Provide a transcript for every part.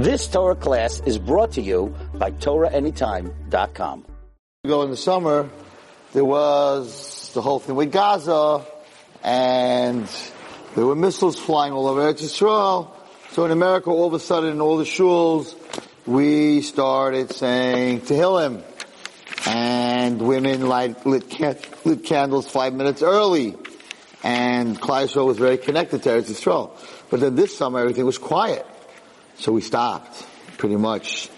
This Torah class is brought to you by TorahAnytime.com. Go in the summer, there was the whole thing with Gaza, and there were missiles flying all over Eretz Yisrael. So in America, all of a sudden, in all the shuls, we started saying Tehillim, and women light, lit, lit candles five minutes early, and Klal Yisrael was very connected to Eretz Yisrael. But then this summer, everything was quiet. So we stopped, pretty much,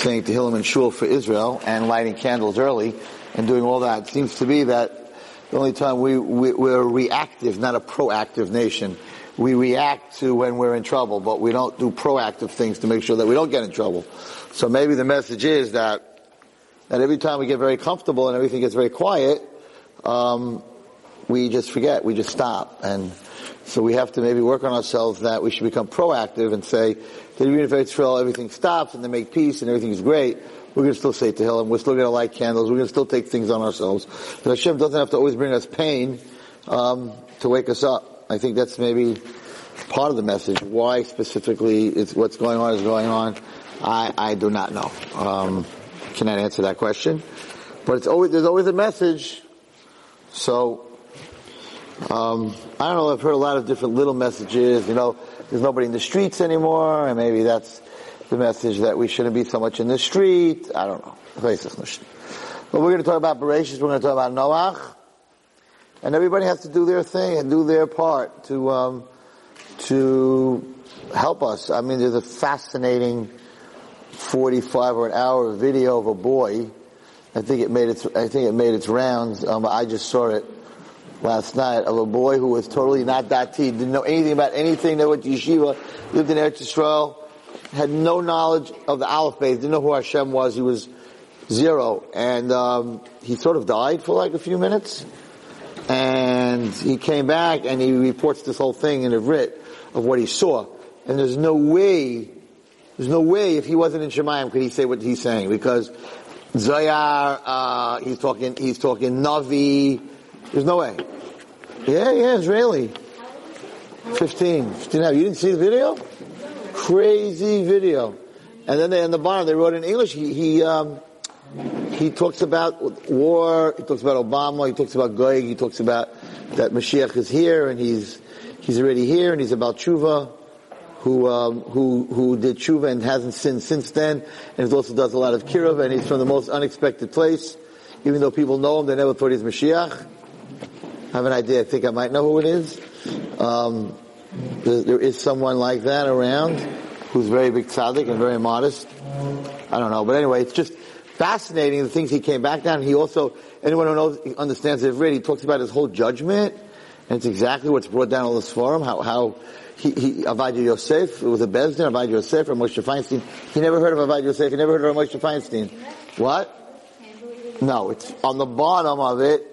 saying to Tehillim and Shul for Israel and lighting candles early and doing all that. It seems to be that the only time we, we, we're reactive, not a proactive nation. We react to when we're in trouble, but we don't do proactive things to make sure that we don't get in trouble. So maybe the message is that, that every time we get very comfortable and everything gets very quiet, um, we just forget, we just stop. And so we have to maybe work on ourselves that we should become proactive and say even if Israel everything stops and they make peace and everything is great, we're going to still say Tehillim, we're still going to light candles, we're going to still take things on ourselves. But Hashem doesn't have to always bring us pain um, to wake us up. I think that's maybe part of the message. Why specifically what's going on is going on, I, I do not know. Um, cannot answer that question. But it's always, there's always a message. So, um, I don't know, I've heard a lot of different little messages, you know, there's nobody in the streets anymore, and maybe that's the message that we shouldn't be so much in the street. I don't know. But we're going to talk about Bereshit, we're going to talk about Noach, and everybody has to do their thing and do their part to, um, to help us. I mean, there's a fascinating 45 or an hour video of a boy. I think it made its, I think it made its rounds. Um, I just saw it last night of a boy who was totally not dati, didn't know anything about anything, never went to yeshiva, lived in Eretz Yisrael, had no knowledge of the Aleph didn't know who Hashem was, he was zero. And um, he sort of died for like a few minutes. And he came back and he reports this whole thing in a writ of what he saw. And there's no way, there's no way if he wasn't in Shemayim could he say what he's saying because Zayar, uh, he's talking, he's talking Navi, there's no way. Yeah, yeah, Israeli. 15. 15 You didn't see the video? Crazy video. And then they, in the bottom, they wrote in English, he, he, um, he talks about war, he talks about Obama, he talks about Goyeg, he talks about that Mashiach is here and he's, he's already here and he's about tshuva, who, um, who, who did tshuva and hasn't sinned since then, and also does a lot of kiruv and he's from the most unexpected place. Even though people know him, they never thought he's Mashiach. I have an idea. I think I might know who it is. Um, there, there is someone like that around who's very big tzaddik and very modest. I don't know, but anyway, it's just fascinating the things he came back down. He also, anyone who knows, understands it really, he talks about his whole judgment, and it's exactly what's brought down all this forum, how, how he, he, Yosef, it was a Bezdin, Ovadia Yosef, or Moshe Feinstein. He never heard of Ovadia Yosef, he never heard of Moshe Feinstein. What? No, it's on the bottom of it,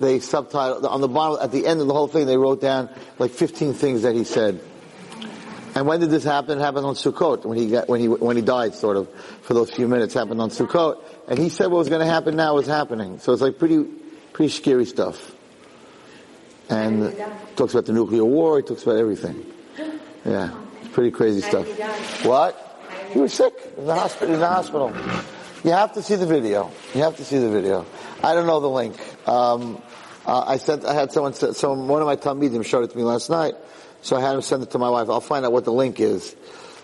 they subtitled on the bottom at the end of the whole thing they wrote down like 15 things that he said. And when did this happen? It happened on Sukkot when he got when he when he died, sort of for those few minutes. Happened on Sukkot, and he said what was going to happen now was happening. So it's like pretty pretty scary stuff. And talks about the nuclear war. He talks about everything. Yeah, pretty crazy stuff. What? He was sick in the hospital. In the hospital. You have to see the video. You have to see the video. I don't know the link. Um, uh, I sent, I had someone, so one of my talmidim showed it to me last night, so I had him send it to my wife. I'll find out what the link is.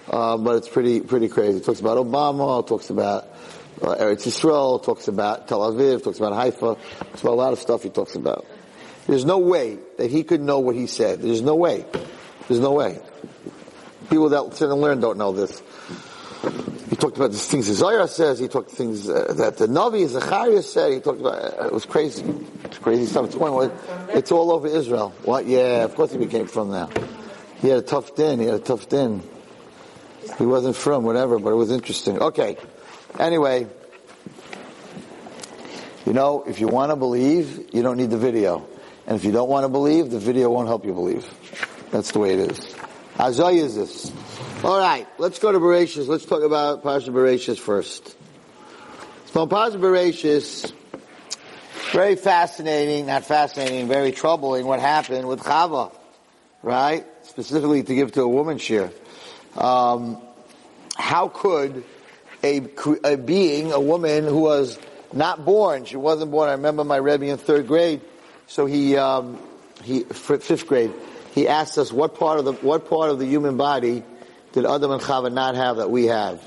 Uh, but it's pretty, pretty crazy. It talks about Obama, it talks about uh, Eretz Yisrael, it talks about Tel Aviv, it talks about Haifa, talks about a lot of stuff he talks about. There's no way that he could know what he said. There's no way. There's no way. People that sit and learn don't know this. He talked about the things Isaiah says. He talked things uh, that the Navi Zechariah said. He talked about uh, it was crazy. It's crazy stuff. It's, going, it's all over Israel. What? Yeah, of course he became from there. He had a tough din. He had a tough din. He wasn't from whatever, but it was interesting. Okay. Anyway, you know, if you want to believe, you don't need the video. And if you don't want to believe, the video won't help you believe. That's the way it is. Azay is this. All right, let's go to Bereshis. Let's talk about Parsha Bereshis first. So Parsha Bereshis, very fascinating, not fascinating, very troubling what happened with Chava, right? Specifically to give to a woman share. Um, how could a, a being, a woman who was not born, she wasn't born. I remember my Rebbe in third grade, so he, um, he, fifth grade, he asked us what part of the, what part of the human body did Adam and Chava not have that we have?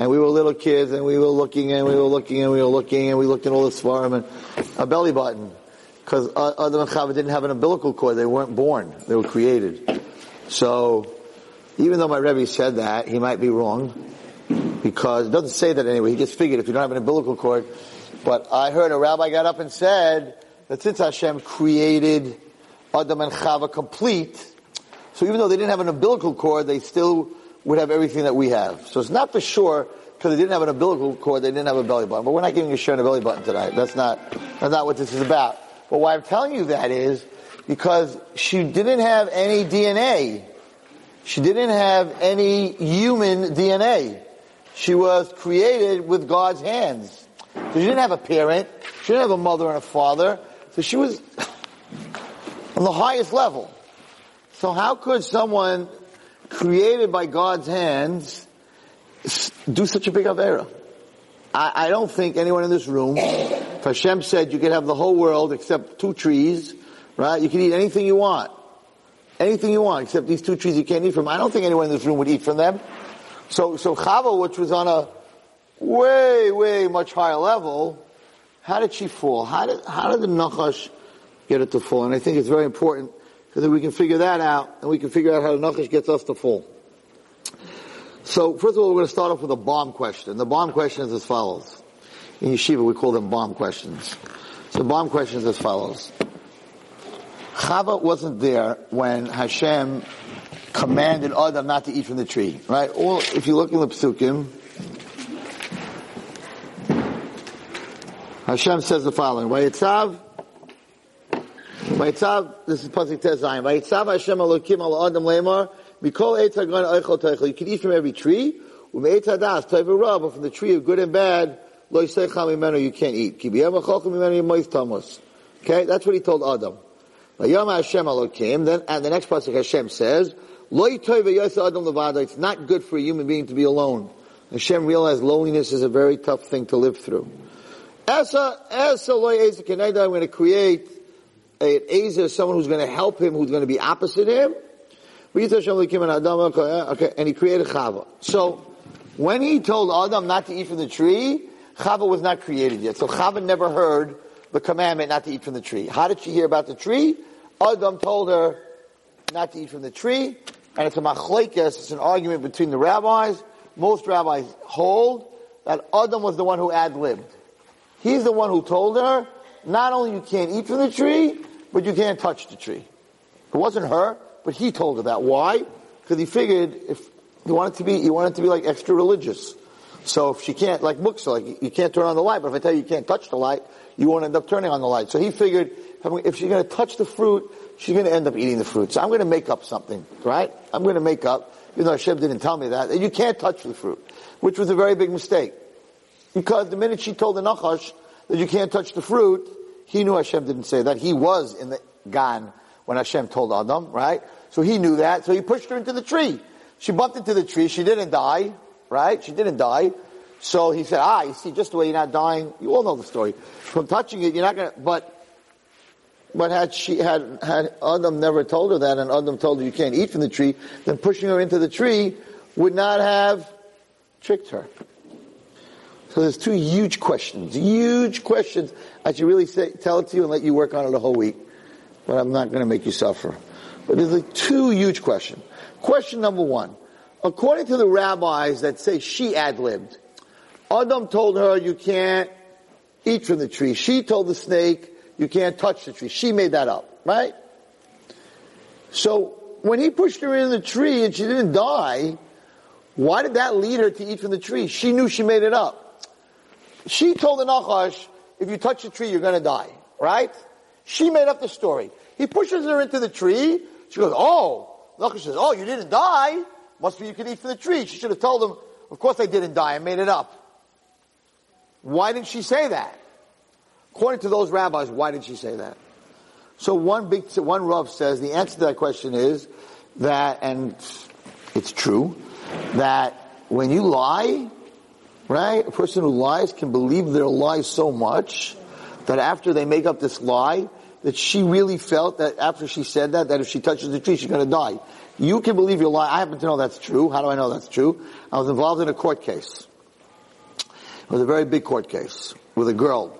And we were little kids and we were looking and we were looking and we were looking and we looked at all the svarim and a belly button. Because Adam and Chava didn't have an umbilical cord. They weren't born. They were created. So, even though my Rebbe said that, he might be wrong. Because, it doesn't say that anyway. He just figured if you don't have an umbilical cord. But I heard a rabbi got up and said that since Hashem created Adam and Chava complete, so even though they didn't have an umbilical cord, they still would have everything that we have. So it's not for sure because they didn't have an umbilical cord, they didn't have a belly button. But we're not giving a share in a belly button tonight. That's not that's not what this is about. But why I'm telling you that is because she didn't have any DNA. She didn't have any human DNA. She was created with God's hands. So she didn't have a parent. She didn't have a mother and a father. So she was on the highest level. So how could someone created by God's hands do such a big avera? I, I don't think anyone in this room, if Hashem said you could have the whole world except two trees, right? You can eat anything you want. Anything you want, except these two trees you can't eat from. I don't think anyone in this room would eat from them. So, so Chava, which was on a way, way much higher level, how did she fall? How did, how did the Nachash get it to fall? And I think it's very important because we can figure that out and we can figure out how the Nachash gets us to fall. So, first of all, we're going to start off with a bomb question. The bomb question is as follows. In Yeshiva, we call them bomb questions. So, bomb question is as follows. Chava wasn't there when Hashem commanded Adam not to eat from the tree, right? Or if you look in the Psukim, Hashem says the following, Vayitzav, Vayitzav, this is Pasuk Tezayim, Vayitzav Hashem Elokim al Adam Lemar, Mikol Eitz HaGan Eichel Teichel, you can eat from every tree, Umeitz Hadas, Teivu but from the tree of good and bad, Lo Yiseicham Imenu, you can't eat. Ki B'yam HaCholchim Imenu Yemoiz Tamos. Okay, that's what he told Adam. Vayam Hashem Elokim, then, and the next Pasuk Hashem says, Lo Yisei Adam Levada, it's not good for a human being to be alone. Hashem realized loneliness is a very tough thing to live through. Asa, Asa loy Asa Keneda, I'm going to create an Asa, someone who's going to help him, who's going to be opposite him. Okay, and he created Chava. So, when he told Adam not to eat from the tree, Chava was not created yet. So Chava never heard the commandment not to eat from the tree. How did she hear about the tree? Adam told her not to eat from the tree, and it's a machlekes, it's an argument between the rabbis. Most rabbis hold that Adam was the one who ad-libbed. He's the one who told her, not only you can't eat from the tree, but you can't touch the tree. It wasn't her, but he told her that. Why? Because he figured if you want it to be, you want it to be like extra religious. So if she can't, like books, like you can't turn on the light, but if I tell you you can't touch the light, you won't end up turning on the light. So he figured if she's going to touch the fruit, she's going to end up eating the fruit. So I'm going to make up something, right? I'm going to make up, even though Hashem didn't tell me that, that you can't touch the fruit, which was a very big mistake. Because the minute she told the Nachash that you can't touch the fruit, he knew Hashem didn't say that. He was in the Gan when Hashem told Adam, right? So he knew that, so he pushed her into the tree. She bumped into the tree, she didn't die, right? She didn't die. So he said, ah, you see, just the way you're not dying, you all know the story. From touching it, you're not gonna, but, but had she, had, had Adam never told her that and Adam told her you can't eat from the tree, then pushing her into the tree would not have tricked her. So there's two huge questions, huge questions. I should really say, tell it to you and let you work on it a whole week. But I'm not going to make you suffer. But there's like two huge questions. Question number one. According to the rabbis that say she ad-libbed, Adam told her you can't eat from the tree. She told the snake you can't touch the tree. She made that up, right? So when he pushed her in the tree and she didn't die, why did that lead her to eat from the tree? She knew she made it up. She told the Nachash, if you touch the tree, you're gonna die, right? She made up the story. He pushes her into the tree. She goes, oh. Nachash says, oh, you didn't die. Must be you could eat from the tree. She should have told him, of course I didn't die. I made it up. Why didn't she say that? According to those rabbis, why did she say that? So one big, one Rav says the answer to that question is that, and it's true, that when you lie, right? A person who lies can believe their lie so much that after they make up this lie, that she really felt that after she said that, that if she touches the tree, she's to die. You can believe your lie. I happen to know that's true. How do I know that's true? I was involved in a court case. It was a very big court case with a girl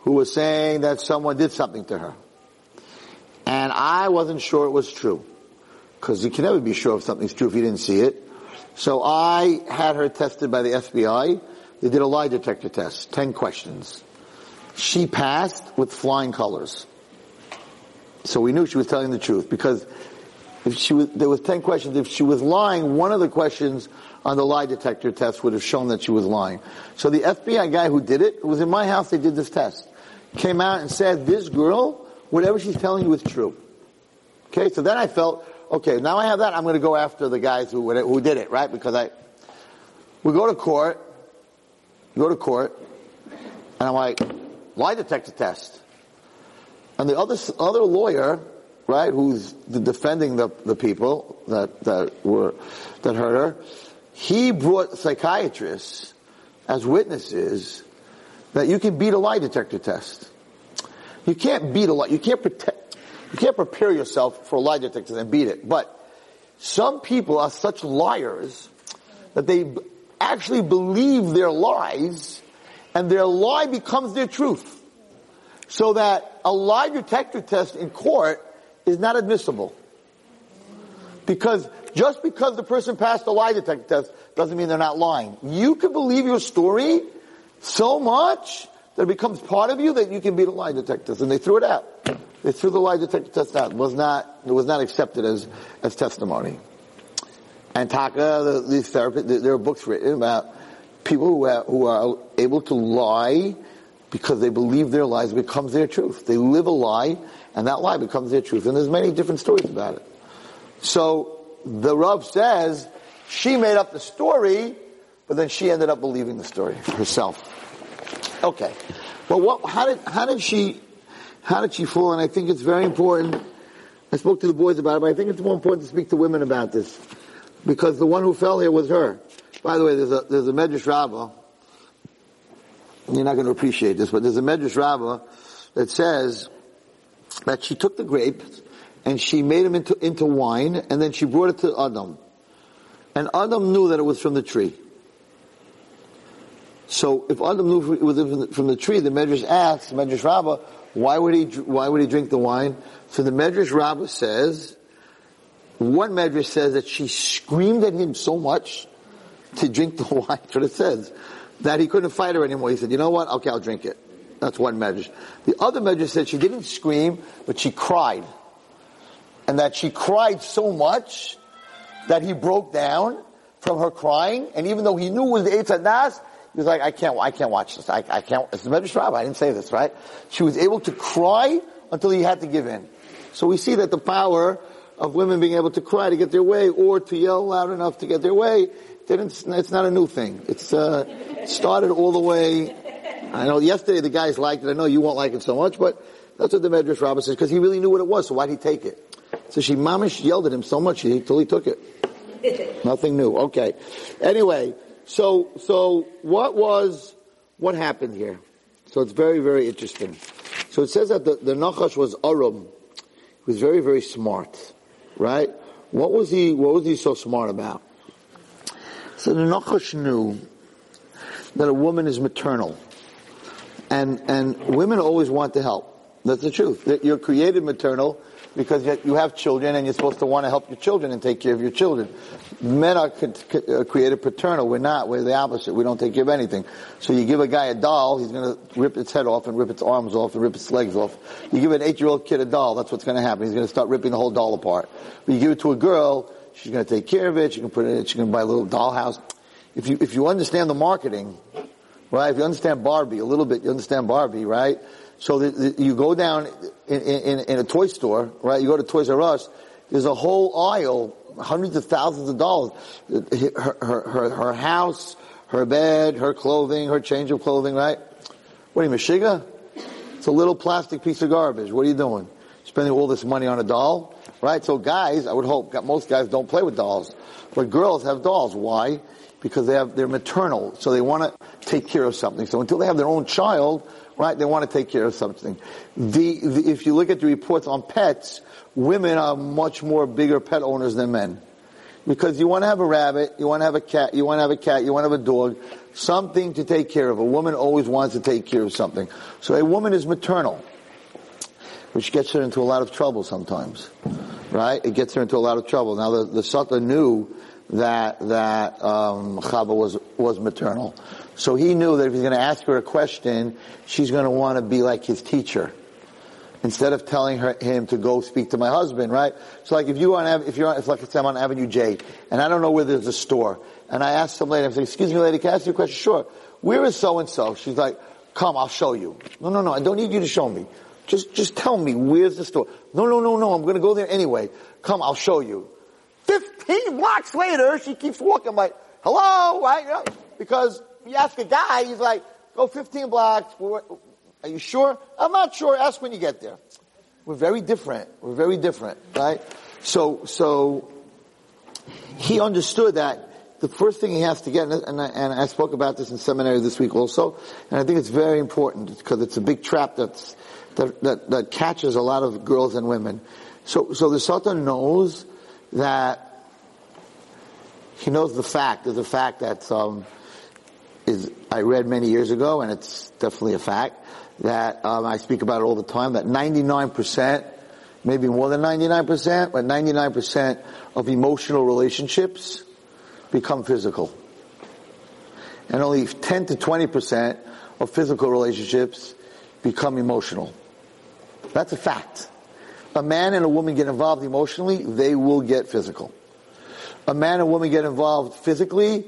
who was saying that someone did something to her. And I wasn't sure it was true. Because you can never be sure if something's true if you didn't see it. So I had her tested by the FBI. They did a lie detector test. Ten questions. She passed with flying colors. So we knew she was telling the truth because if she was, there was ten questions. If she was lying, one of the questions on the lie detector test would have shown that she was lying. So the FBI guy who did it, was in my house, they did this test, came out and said, this girl, whatever she's telling you is true. Okay, so then I felt, okay, now I have that, I'm going to go after the guys who, who did it, right? Because I, we go to court, go to court, and I'm like, lie detector test. And the other, other lawyer, right, who's defending the, the people that, that were, that hurt her, he brought psychiatrists as witnesses that you can beat a lie detector test. You can't beat a lie, you can't protect, you can't prepare yourself for a lie detector and beat it. But some people are such liars that they actually believe their lies and their lie becomes their truth. So that a lie detector test in court is not admissible. Because just because the person passed the lie detector test doesn't mean they're not lying. You can believe your story so much that it becomes part of you that you can beat a lie detector test. And they threw it out. They threw the lie detector test. It was not, it was not accepted as, as testimony. And Taka, the, these therapists, there are books written about people who are, who are able to lie because they believe their lies becomes their truth. They live a lie, and that lie becomes their truth. And there's many different stories about it. So the Rav says she made up the story, but then she ended up believing the story herself. Okay, but what? How did how did she how did she fall? And I think it's very important. I spoke to the boys about it, but I think it's more important to speak to women about this because the one who fell here was her. By the way, there's a there's a Medrash Rabbah. You're not going to appreciate this, but there's a Medrash Rabbah that says that she took the grapes and she made them into, into wine, and then she brought it to Adam. And Adam knew that it was from the tree. So if Adam knew it was from the tree, the Medrash asks, Medrash Rabbah, why would he, why would he drink the wine? So the Medrash Rabbah says, one Medrash says that she screamed at him so much to drink the wine, that's what it says, that he couldn't fight her anymore. He said, you know what? Okay, I'll drink it. That's one Medrash. The other Medrash said she didn't scream, but she cried and that she cried so much that he broke down from her crying. And even though he knew it was the Eitz he was like, I can't, I can't watch this. I, I can't, it's the Medrash Rabbah. I didn't say this, right? She was able to cry until he had to give in. So we see that the power of women being able to cry to get their way or to yell loud enough to get their way, didn't, it's not a new thing. It's, uh, started all the way, I know yesterday the guys liked it. I know you won't like it so much, but that's what the Medrash Rabbah says, because he really knew what it was, so why'd he take it? So she mamish yelled at him so much until he took it. Nothing new. Okay. Anyway, so so what was what happened here? So it's very very interesting. So it says that the, the Nachash was Arum. He was very very smart, right? What was he? What was he so smart about? So the Nachash knew that a woman is maternal, and and women always want to help. That's the truth. That you're created maternal because you have children and you're supposed to want to help your children and take care of your children. Men are uh, created paternal. We're not. We're the opposite. We don't take care of anything. So you give a guy a doll, he's going to rip its head off and rip its arms off and rip its legs off. You give an eight-year-old kid a doll, that's what's going to happen. He's going to start ripping the whole doll apart. But you give it to a girl, she's going to take care of it. She can put it in. She can buy a little dollhouse. If you if you understand the marketing, right? If you understand Barbie a little bit, you understand Barbie, right? So the, the, you go down in, in, in, a toy store, right? You go to Toys R Us. There's a whole aisle, hundreds of thousands of dollars. Her, her, her, her house, her bed, her clothing, her change of clothing, right? What are you, Meshiga? It's a little plastic piece of garbage. What are you doing? Spending all this money on a doll, right? So guys, I would hope, most guys don't play with dolls, but girls have dolls. Why? because they have, they're maternal, so they want to take care of something. So until they have their own child, right, they want to take care of something. The, the, if you look at the reports on pets, women are much more bigger pet owners than men. Because you want to have a rabbit, you want to have a cat, you want to have a cat, you want to have a dog, something to take care of. A woman always wants to take care of something. So a woman is maternal, which gets her into a lot of trouble sometimes, right? It gets her into a lot of trouble. Now the, the Satan knew that, that, um, Chava was, was maternal. So he knew that if he's going to ask her a question, she's going to want to be like his teacher instead of telling her, him to go speak to my husband, right? So like if you on, if you're on, if like I'm on Avenue J, and I don't know where there's a store, and I ask some lady, I say, excuse me lady, can I ask you a question? Sure. Where is so and so? She's like, come, I'll show you. No, no, no, I don't need you to show me. Just, just tell me, where's the store? No, no, no, no, I'm gonna go there anyway. Come, I'll show you. Fifteen blocks later, she keeps walking like, hello, right? Because you ask a guy, he's like, go 15 blocks, are you sure? I'm not sure. Ask when you get there. We're very different. We're very different, right? So, so he understood that the first thing he has to get, and I, and I spoke about this in seminary this week also, and I think it's very important because it's a big trap that's, that, that, that catches a lot of girls and women. So, so the Satan knows that he knows the fact, there's a fact that um, is I read many years ago, and it's definitely a fact, that um, I speak about it all the time, that 99%, maybe more than 99%, but 99% of emotional relationships become physical. And only 10 to 20% of physical relationships become emotional. That's a fact. A man and a woman get involved emotionally, they will get physical. A man and woman get involved physically,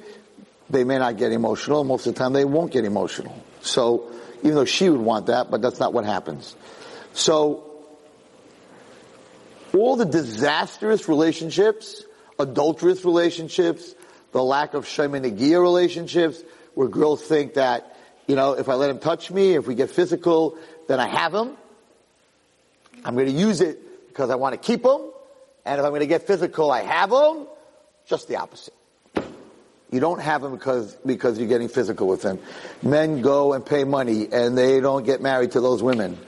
they may not get emotional. Most of the time they won't get emotional. So, even though she would want that, but that's not what happens. So, all the disastrous relationships, adulterous relationships, the lack of shomer negiah relationships, where girls think that, you know, if I let him touch me, if we get physical, then I have him. I'm going to use it because I want to keep him. And if I'm going to get physical, I have him. Just the opposite. You don't have him because, because you're getting physical with him. Men go and pay money and they don't get married to those women.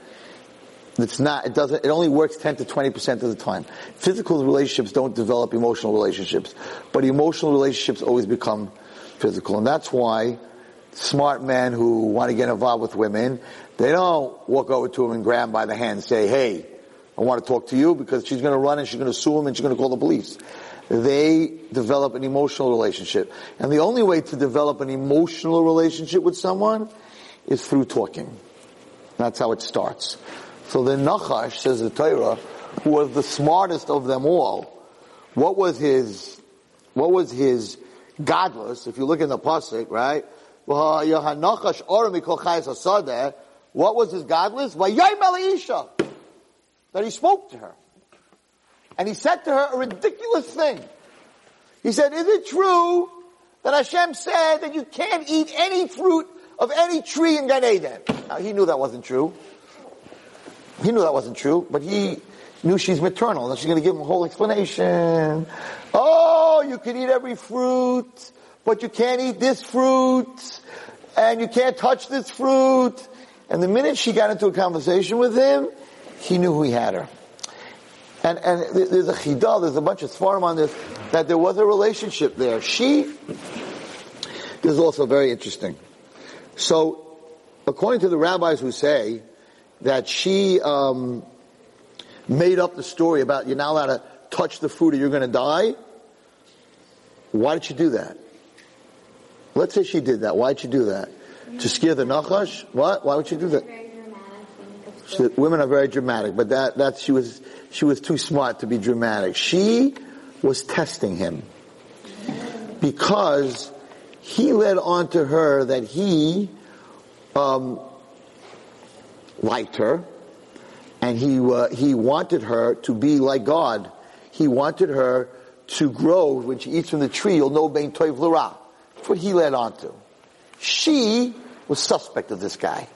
It's not, it doesn't, it only works 10 to 20% of the time. Physical relationships don't develop emotional relationships, but emotional relationships always become physical. And that's why smart men who want to get involved with women, they don't walk over to them and grab them by the hand and say, hey, I want to talk to you because she's going to run and she's going to sue him and she's going to call the police they develop an emotional relationship. And the only way to develop an emotional relationship with someone is through talking. That's how it starts. So the Nachash, says the Torah, who was the smartest of them all, what was his, what was his gadlus, if you look in the Pasuk, right? What was his gadlus? That he spoke to her. And he said to her a ridiculous thing. He said, is it true that Hashem said that you can't eat any fruit of any tree in Gan Eden? Now, he knew that wasn't true. He knew that wasn't true, but he knew she's maternal and she's going to give him a whole explanation. Oh, you can eat every fruit, but you can't eat this fruit, and you can't touch this fruit. And the minute she got into a conversation with him, he knew who he had her. And, and there's a chidah, there's a bunch of svarim on this, that there was a relationship there. She, this is also very interesting. So, according to the rabbis who say that she um, made up the story about you're not allowed to touch the food or you're going to die, why did she do that? Let's say she did that. Why did she do that? To scare the Nachash? What? Why would she do that? She, women are very dramatic, but that, that she was, she was too smart to be dramatic. She was testing him. Because he led on to her that he, um, liked her, and he, uh, he wanted her to be like God. He wanted her to grow. When she eats from the tree, you'll know bein toiv. That's what he led on to. She was suspect of this guy.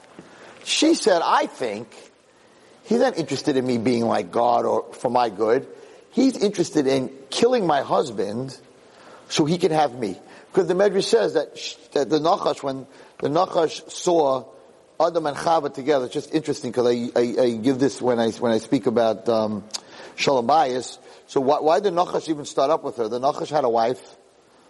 She said, I think he's not interested in me being like God or for my good. He's interested in killing my husband so he can have me. Because the Medrash says that, that the Nachash, when the Nachash saw Adam and Chava together, it's just interesting because I, I, I, give this when I, when I speak about, um, Shalom Bayis. So why, why did Nachash even start up with her? The Nachash had a wife,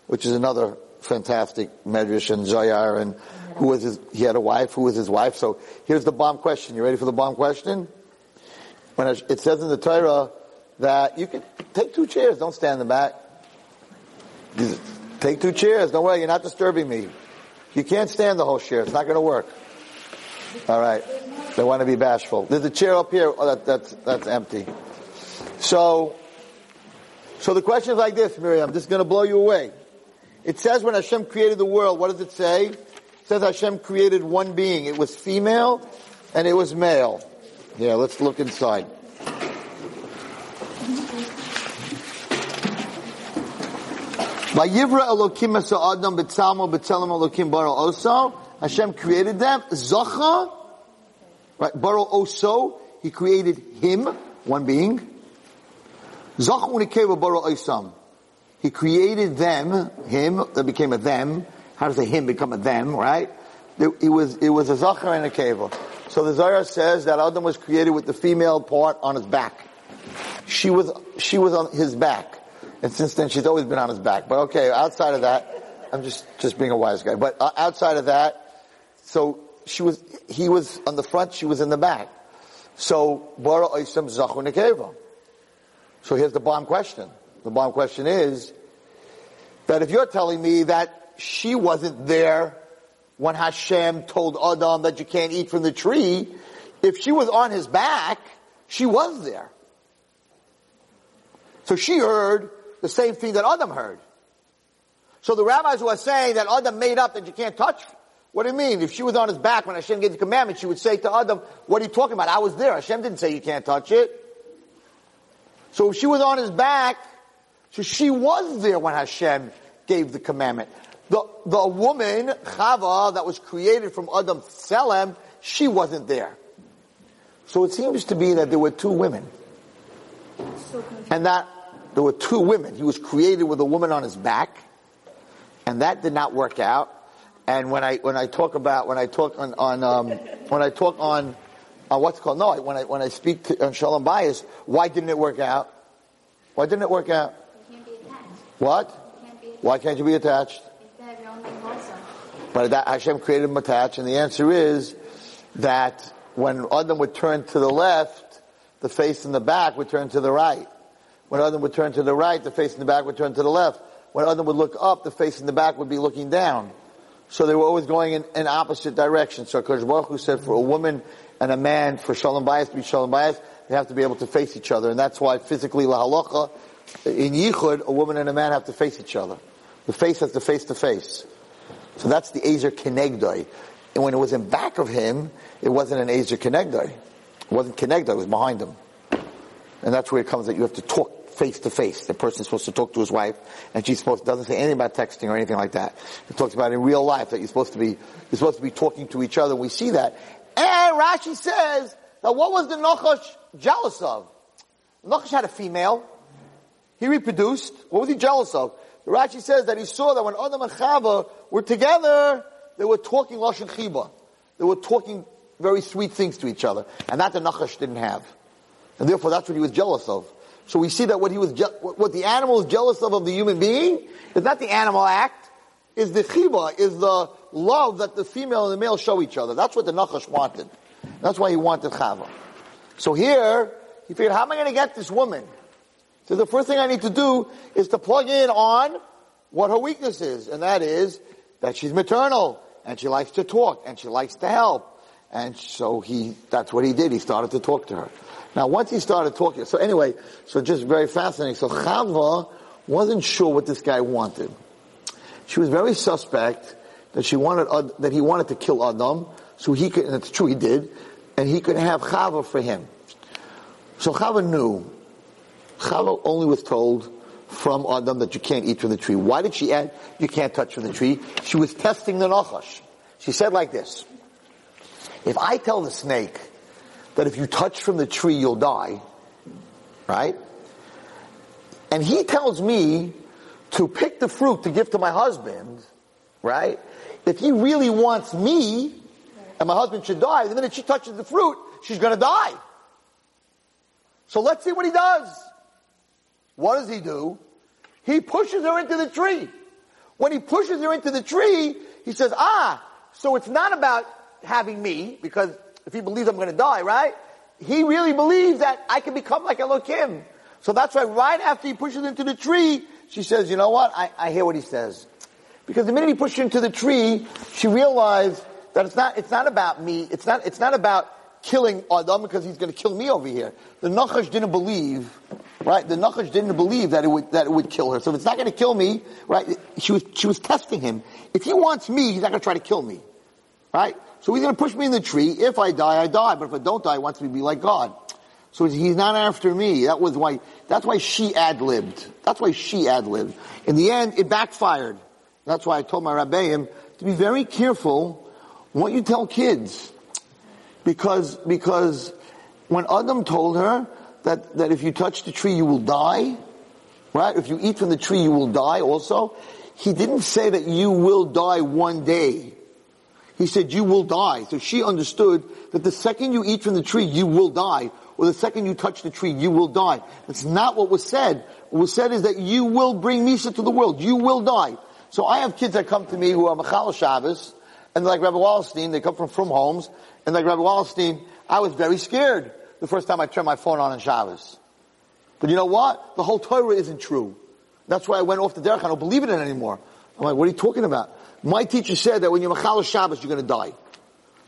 which is another fantastic Medrash and Zayar and who was his, he had a wife, who was his wife. So here's the bomb question. You ready for the bomb question? When it says in the Torah that you can take two chairs, don't stand in the back. Take two chairs. Don't worry, you're not disturbing me. You can't stand the whole chair. It's not to work. All right. They want to be bashful. There's a chair up here. Oh, that, that's that's empty. So, so the question is like this, Miriam. This is to blow you away. It says when Hashem created the world, what does it say? It says Hashem created one being. It was female and it was male. Yeah, let's look inside. Vayivra Elokim Adam B'Tzalmo B'Tzelem Elokim Baro Oso. Hashem created them. Zacha, right? Baro Oso. He created him, one being. Zacha Unikeva Baro Osam. He created them, him, that became a them. How does a him become a them, right? It, was, it was a Zachar and a Keva. So the Zohar says that Adam was created with the female part on his back. She was, she was on his back. And since then, she's always been on his back. But okay, outside of that, I'm just, just being a wise guy. But uh, outside of that, so she was, he was on the front, she was in the back. So, Bara Oisam Zachu. So here's the bomb question. The bomb question is, that if you're telling me that she wasn't there when Hashem told Adam that you can't eat from the tree, if she was on his back, she was there. So she heard the same thing that Adam heard. So the rabbis who are saying that Adam made up that you can't touch, what do you mean? If she was on his back when Hashem gave the commandment, she would say to Adam, what are you talking about? I was there. Hashem didn't say you can't touch it. So if she was on his back, so she was there when Hashem gave the commandment. The, the woman, Chava, that was created from Adam Tselem, she wasn't there. So it seems to be that there were two women. and that there were two women. He was created with a woman on his back, and that did not work out. And when I when I talk about when I talk on, on um, when I talk on on what's called no when I when I speak to, on Shalom Bayis, why didn't it work out? Why didn't it work out? What? Can't why can't you be attached? But Hashem created him attached, and the answer is that when Adam would turn to the left, the face in the back would turn to the right. When Adam would turn to the right, the face in the back would turn to the left. When Adam would look up, the face in the back would be looking down. So they were always going in, in opposite directions. So Kodesh Baruch Hu said for a woman and a man, for Shalom Bayis to be Shalom Bayis, they have to be able to face each other. And that's why physically, La Halacha, in Yichud, a woman and a man have to face each other. The face has to face to face. So that's the Ezer Kenegdoi. And when it was in back of him, it wasn't an Ezer Kenegdoi. It wasn't Kenegdoi, it was behind him. And that's where it comes that you have to talk face to face. The person's supposed to talk to his wife, and she's supposed doesn't say anything about texting or anything like that. It talks about in real life that you're supposed to be you're supposed to be talking to each other. We see that. And Rashi says that what was the Nachash jealous of? Nachash had a female. He reproduced. What was he jealous of? Rashi says that he saw that when Adam and Chava were together, they were talking lashon chiba. They were talking very sweet things to each other, and that the Nachash didn't have, and therefore that's what he was jealous of. So we see that what he was, je- what the animal is jealous of of the human being is not the animal act, is the chiba, is the love that the female and the male show each other. That's what the Nachash wanted. That's why he wanted Chava. So here, he figured, how am I going to get this woman? So the first thing I need to do is to plug in on what her weakness is, and that is that she's maternal, and she likes to talk, and she likes to help. And so he, that's what he did. He started to talk to her. Now, once he started talking, so anyway, so just very fascinating. So Chava wasn't sure what this guy wanted. She was very suspect that she wanted, that he wanted to kill Adam, so he could, and it's true he did, and he could have Chava for him. So Chava knew. Chava only was told from Adam that you can't eat from the tree. Why did she add, you can't touch from the tree? She was testing the Nachash. She said like this, if I tell the snake that if you touch from the tree, you'll die. Right? And he tells me to pick the fruit to give to my husband, right? If he really wants me, and my husband should die, the minute she touches the fruit, she's gonna die. So let's see what he does. What does he do? He pushes her into the tree. When he pushes her into the tree, he says, ah, so it's not about having me, because if he believes I'm gonna die, right? He really believes that I can become like Elohim. So that's why right after he pushes into the tree, she says, you know what? I, I hear what he says. Because the minute he pushed her into the tree, she realized that it's not, it's not about me. It's not, it's not about killing Adam because he's going to kill me over here. The Nachash didn't believe, right? The Nachash didn't believe that it would, that it would kill her. So if it's not going to kill me, right? She was, she was testing him. If he wants me, he's not going to try to kill me. Right? So he's going to push me in the tree. If I die, I die. But if I don't die, he wants me to be like God. So he's not after me. That was why, that's why she ad-libbed. That's why she ad-libbed. In the end, it backfired. That's why I told my rabbeim to be very careful what you tell kids. Because, because when Adam told her that, that if you touch the tree you will die, right? If you eat from the tree you will die also, he didn't say that you will die one day. He said you will die. So she understood that the second you eat from the tree you will die or the second you touch the tree, you will die. That's not what was said. What was said is that you will bring Misa to the world. You will die. So I have kids that come to me who are Machal Shabbos, and like Rabbi Wallerstein, they come from from homes, and like Rabbi Wallerstein, I was very scared the first time I turned my phone on on Shabbos. But you know what? The whole Torah isn't true. That's why I went off the derech. I don't believe in it anymore. I'm like, what are you talking about? My teacher said that when you're Machal Shabbos, you're going to die.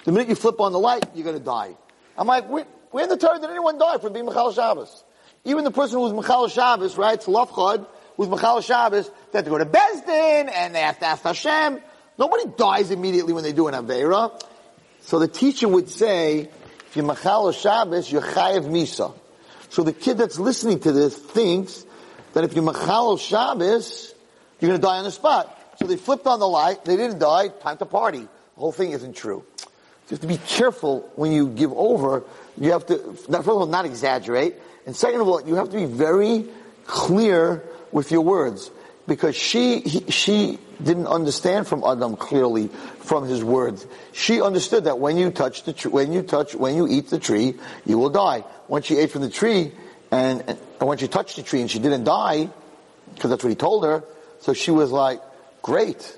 The minute you flip on the light, you're going to die. I'm like, where in the Torah did anyone die from being Mechal Shabbos? Even the person who was Mechal Shabbos, right, Tzlafchad, who's Mechal Shabbos, they have to go to Bezdin, and they have to ask Hashem. Nobody dies immediately when they do an Aveira. So the teacher would say, if you're Shabbos, you're Chayev Misa. So the kid that's listening to this thinks that if you're Mechal Shabbos, you're gonna die on the spot. So they flipped on the light, they didn't die, time to party. The whole thing isn't true. You have to be careful when you give over you have to, first of all, not exaggerate. And second of all, you have to be very clear with your words. Because she, he, she didn't understand from Adam clearly from his words. She understood that when you touch the tree, when you touch, when you eat the tree, you will die. When she ate from the tree, and, and when she touched the tree and she didn't die, because that's what he told her, so she was like, great.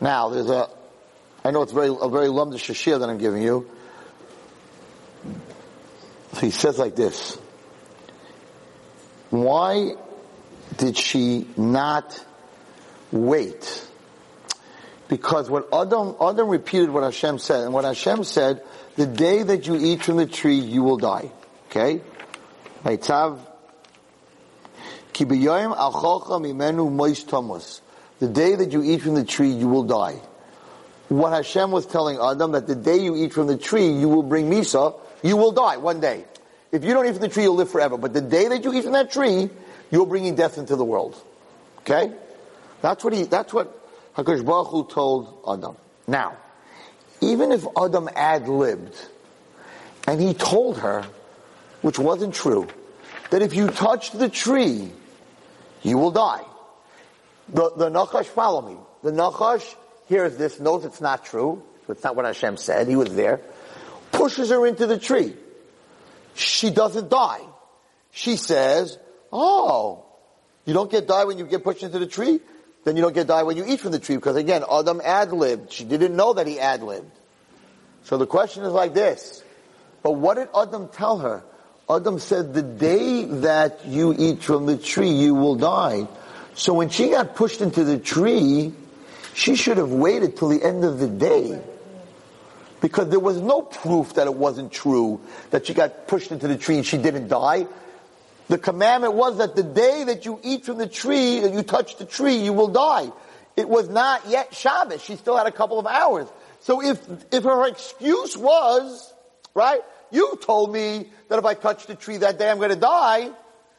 Now, there's a, I know it's very, a very lumdish shashir that I'm giving you, so he says like this. Why did she not wait? Because what Adam, Adam repeated what Hashem said, and what Hashem said, the day that you eat from the tree, you will die. Okay? The day that you eat from the tree, you will die. What Hashem was telling Adam, that the day you eat from the tree, you will bring Misa, you will die one day. If you don't eat from the tree, you'll live forever. But the day that you eat from that tree, you're bringing death into the world. Okay? That's what he, that's what HaKadosh Baruch Hu told Adam. Now, even if Adam ad-libbed, and he told her, which wasn't true, that if you touch the tree, you will die. The, the Nachash, follow me. The Nachash hears this, knows it's not true, it's not what Hashem said, he was there, pushes her into the tree. She doesn't die. She says, oh, you don't get die when you get pushed into the tree? Then you don't get die when you eat from the tree, because again, Adam ad-libbed. She didn't know that he ad-libbed. So the question is like this. But what did Adam tell her? Adam said, the day that you eat from the tree, you will die. So when she got pushed into the tree, she should have waited till the end of the day because there was no proof that it wasn't true that she got pushed into the tree and she didn't die. The commandment was that the day that you eat from the tree, that you touch the tree, you will die. It was not yet Shabbos. She still had a couple of hours. So if, if her excuse was, right, you told me that if I touch the tree that day I'm going to die,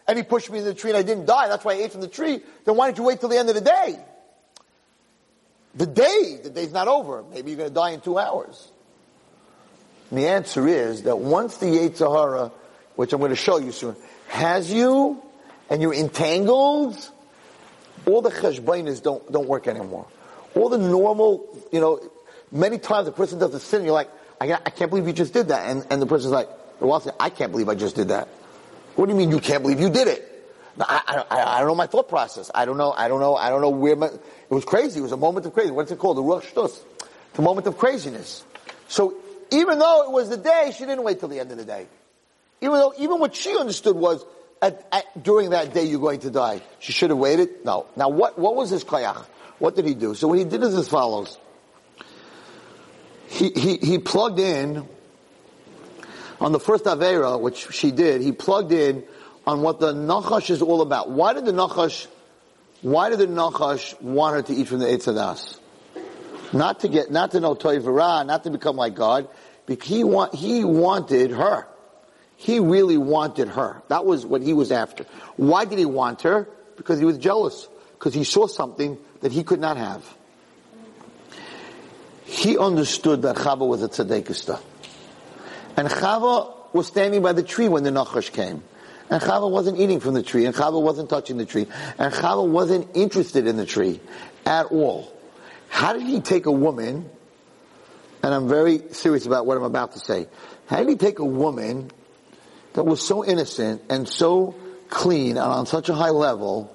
and he pushed me in the tree and I didn't die, that's why I ate from the tree, then why didn't you wait till the end of the day? The day, the day's not over. Maybe you're going to die in two hours. And the answer is that once the Yetzer Hara, which I'm going to show you soon, has you and you're entangled, all the cheshbainas don't, don't work anymore. All the normal, you know, many times a person does a sin, you're like, I, I can't believe you just did that. And, and the person's like, well, I can't believe I just did that. What do you mean you can't believe you did it? I, I, I, don't know my thought process. I don't know, I don't know, I don't know where my, it was crazy. It was a moment of crazy. What's it called? The Ruach Shtus. A moment of craziness. So even though it was the day, she didn't wait till the end of the day. Even though, even what she understood was, at, at, during that day you're going to die. She should have waited? No. Now what, what was his kayach? What did he do? So what he did is as follows. He, he, he plugged in, on the first Avera, which she did, he plugged in on what the Nachash is all about. Why did the Nachash, why did the Nachash want her to eat from the Eitz Hadaas? Not to get, not to know Toivara, not to become like God, because he want, he wanted her. He really wanted her. That was what he was after. Why did he want her? Because he was jealous. Because he saw something that he could not have. He understood that Chava was a tzadekista. And Chava was standing by the tree when the Nachash came. And Chava wasn't eating from the tree, and Chava wasn't touching the tree, and Chava wasn't interested in the tree at all. How did he take a woman, and I'm very serious about what I'm about to say, how did he take a woman that was so innocent and so clean and on such a high level,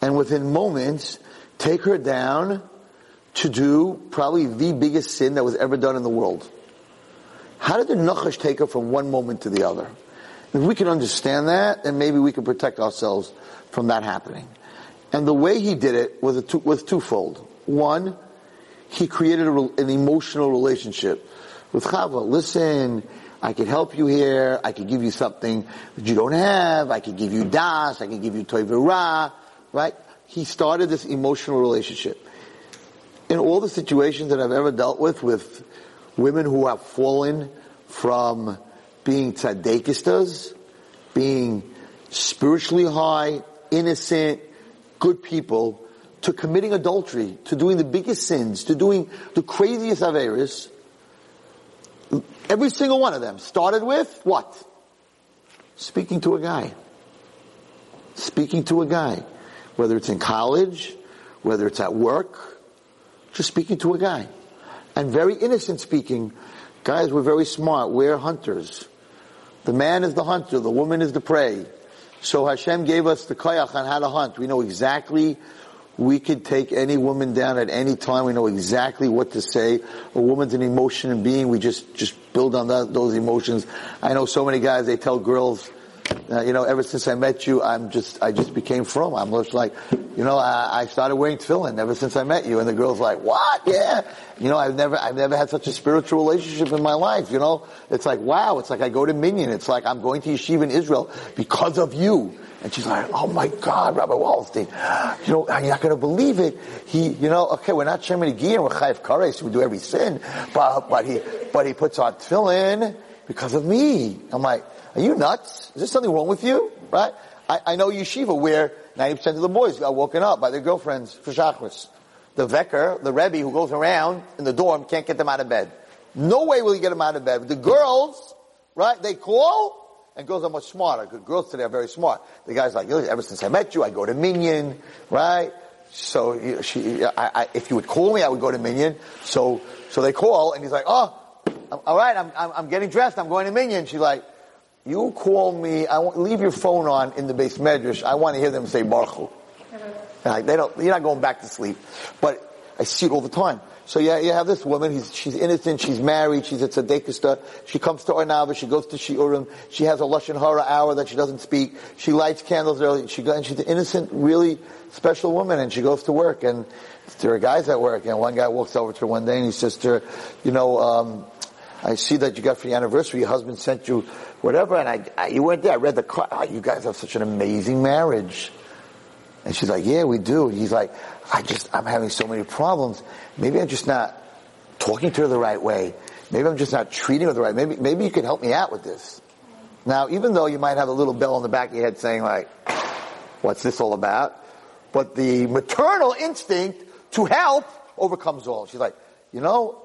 and within moments, take her down to do probably the biggest sin that was ever done in the world? How did the Nachash take her from one moment to the other? If we can understand that, then maybe we can protect ourselves from that happening. And the way he did it was, two, was twofold. One, he created a, an emotional relationship with Chava. Listen, I could help you here. I could give you something that you don't have. I could give you das. I could give you toivera. Right? He started this emotional relationship. In all the situations that I've ever dealt with, with women who have fallen from being tzaddikistas, being spiritually high, innocent, good people, to committing adultery, to doing the biggest sins, to doing the craziest averis, every single one of them started with what? Speaking to a guy. Speaking to a guy. Whether it's in college, whether it's at work, just speaking to a guy. And very innocent speaking. Guys, we're very smart. We're hunters. The man is the hunter, the woman is the prey. So Hashem gave us the koyach on how to hunt. We know exactly we could take any woman down at any time. We know exactly what to say. A woman's an emotion and being. We just, just build on that, those emotions. I know so many guys, they tell girls, uh, you know, ever since I met you, I'm just, I just became from. I'm just like, you know, I, I started wearing tefillin ever since I met you. And the girl's like, what? Yeah. You know, I've never, I've never had such a spiritual relationship in my life. You know, it's like, wow. It's like I go to Minyan. It's like I'm going to yeshiva in Israel because of you. And she's like, oh my God, Rabbi Wallerstein, you know, you're not going to believe it. He, you know, okay, we're not shomer negiah, we're Chayiv Kares, we do every sin, but, but he, but he puts on tefillin because of me. I'm like, are you nuts? Is there something wrong with you? Right? I, I know yeshiva where 90% of the boys got woken up by their girlfriends for Shacharis. The vecker, the rebbe who goes around in the dorm can't get them out of bed. No way will he get them out of bed. The girls, right, they call, and girls are much smarter. Good girls today are very smart. The guy's like, ever since I met you, I go to Minyan, right? So she, I, I, if you would call me, I would go to Minyan. So, so they call, and he's like, oh, all right, I'm, I'm, I'm getting dressed, I'm going to Minyan. She's like, you call me, I want, leave your phone on in the beis medrash. I want to hear them say Baruch like, they don't, you're not going back to sleep. But I see it all the time. So yeah, you have this woman, she's innocent, she's married, she's a tzadikista, she comes to Ohr Naava, she goes to Shiurim, she has a Lashon Hara hour that she doesn't speak, she lights candles early, she, and she's an innocent, really special woman, and she goes to work, and there are guys at work, and one guy walks over to her one day and he says to her, you know, um, I see that you got for the anniversary, your husband sent you whatever, and I, I you weren't there. I read the. Oh, you guys have such an amazing marriage. And she's like, yeah, we do. And he's like, I just, I'm having so many problems. Maybe I'm just not talking to her the right way. Maybe I'm just not treating her the right. Maybe, maybe you could help me out with this. Now, even though you might have a little bell in the back of your head saying like, what's this all about? But the maternal instinct to help overcomes all. She's like, you know,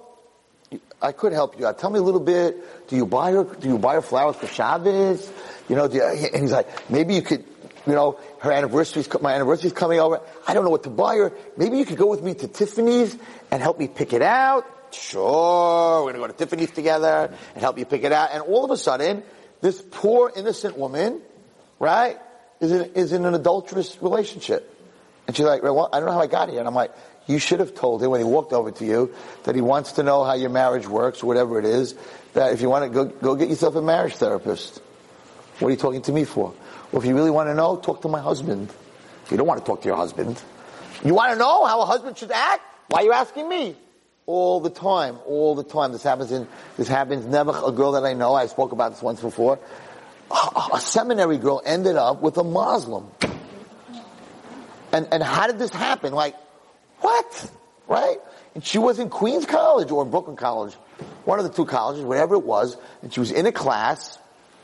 I could help you out. Tell me a little bit. Do you buy her? Do you buy her flowers for Shabbos? You know, you, and he's like, maybe you could you know, her anniversary's, my anniversary's coming over. I don't know what to buy her. Maybe you could go with me to Tiffany's and help me pick it out. Sure, we're gonna go to Tiffany's together and help you pick it out. And all of a sudden, this poor innocent woman, right, is in, is in an adulterous relationship. And she's like, well, I don't know how I got here. And I'm like, you should have told him when he walked over to you that he wants to know how your marriage works, whatever it is, that if you want to go, go get yourself a marriage therapist. What are you talking to me for? Well, if you really want to know, talk to my husband. You don't want to talk to your husband. You want to know how a husband should act? Why are you asking me? All the time, all the time. This happens in, this happens, never a girl that I know, I spoke about this once before, a, a seminary girl ended up with a Muslim. And, and how did this happen? Like, what? Right? And she was in Queens College or in Brooklyn College, one of the two colleges, whatever it was, and she was in a class,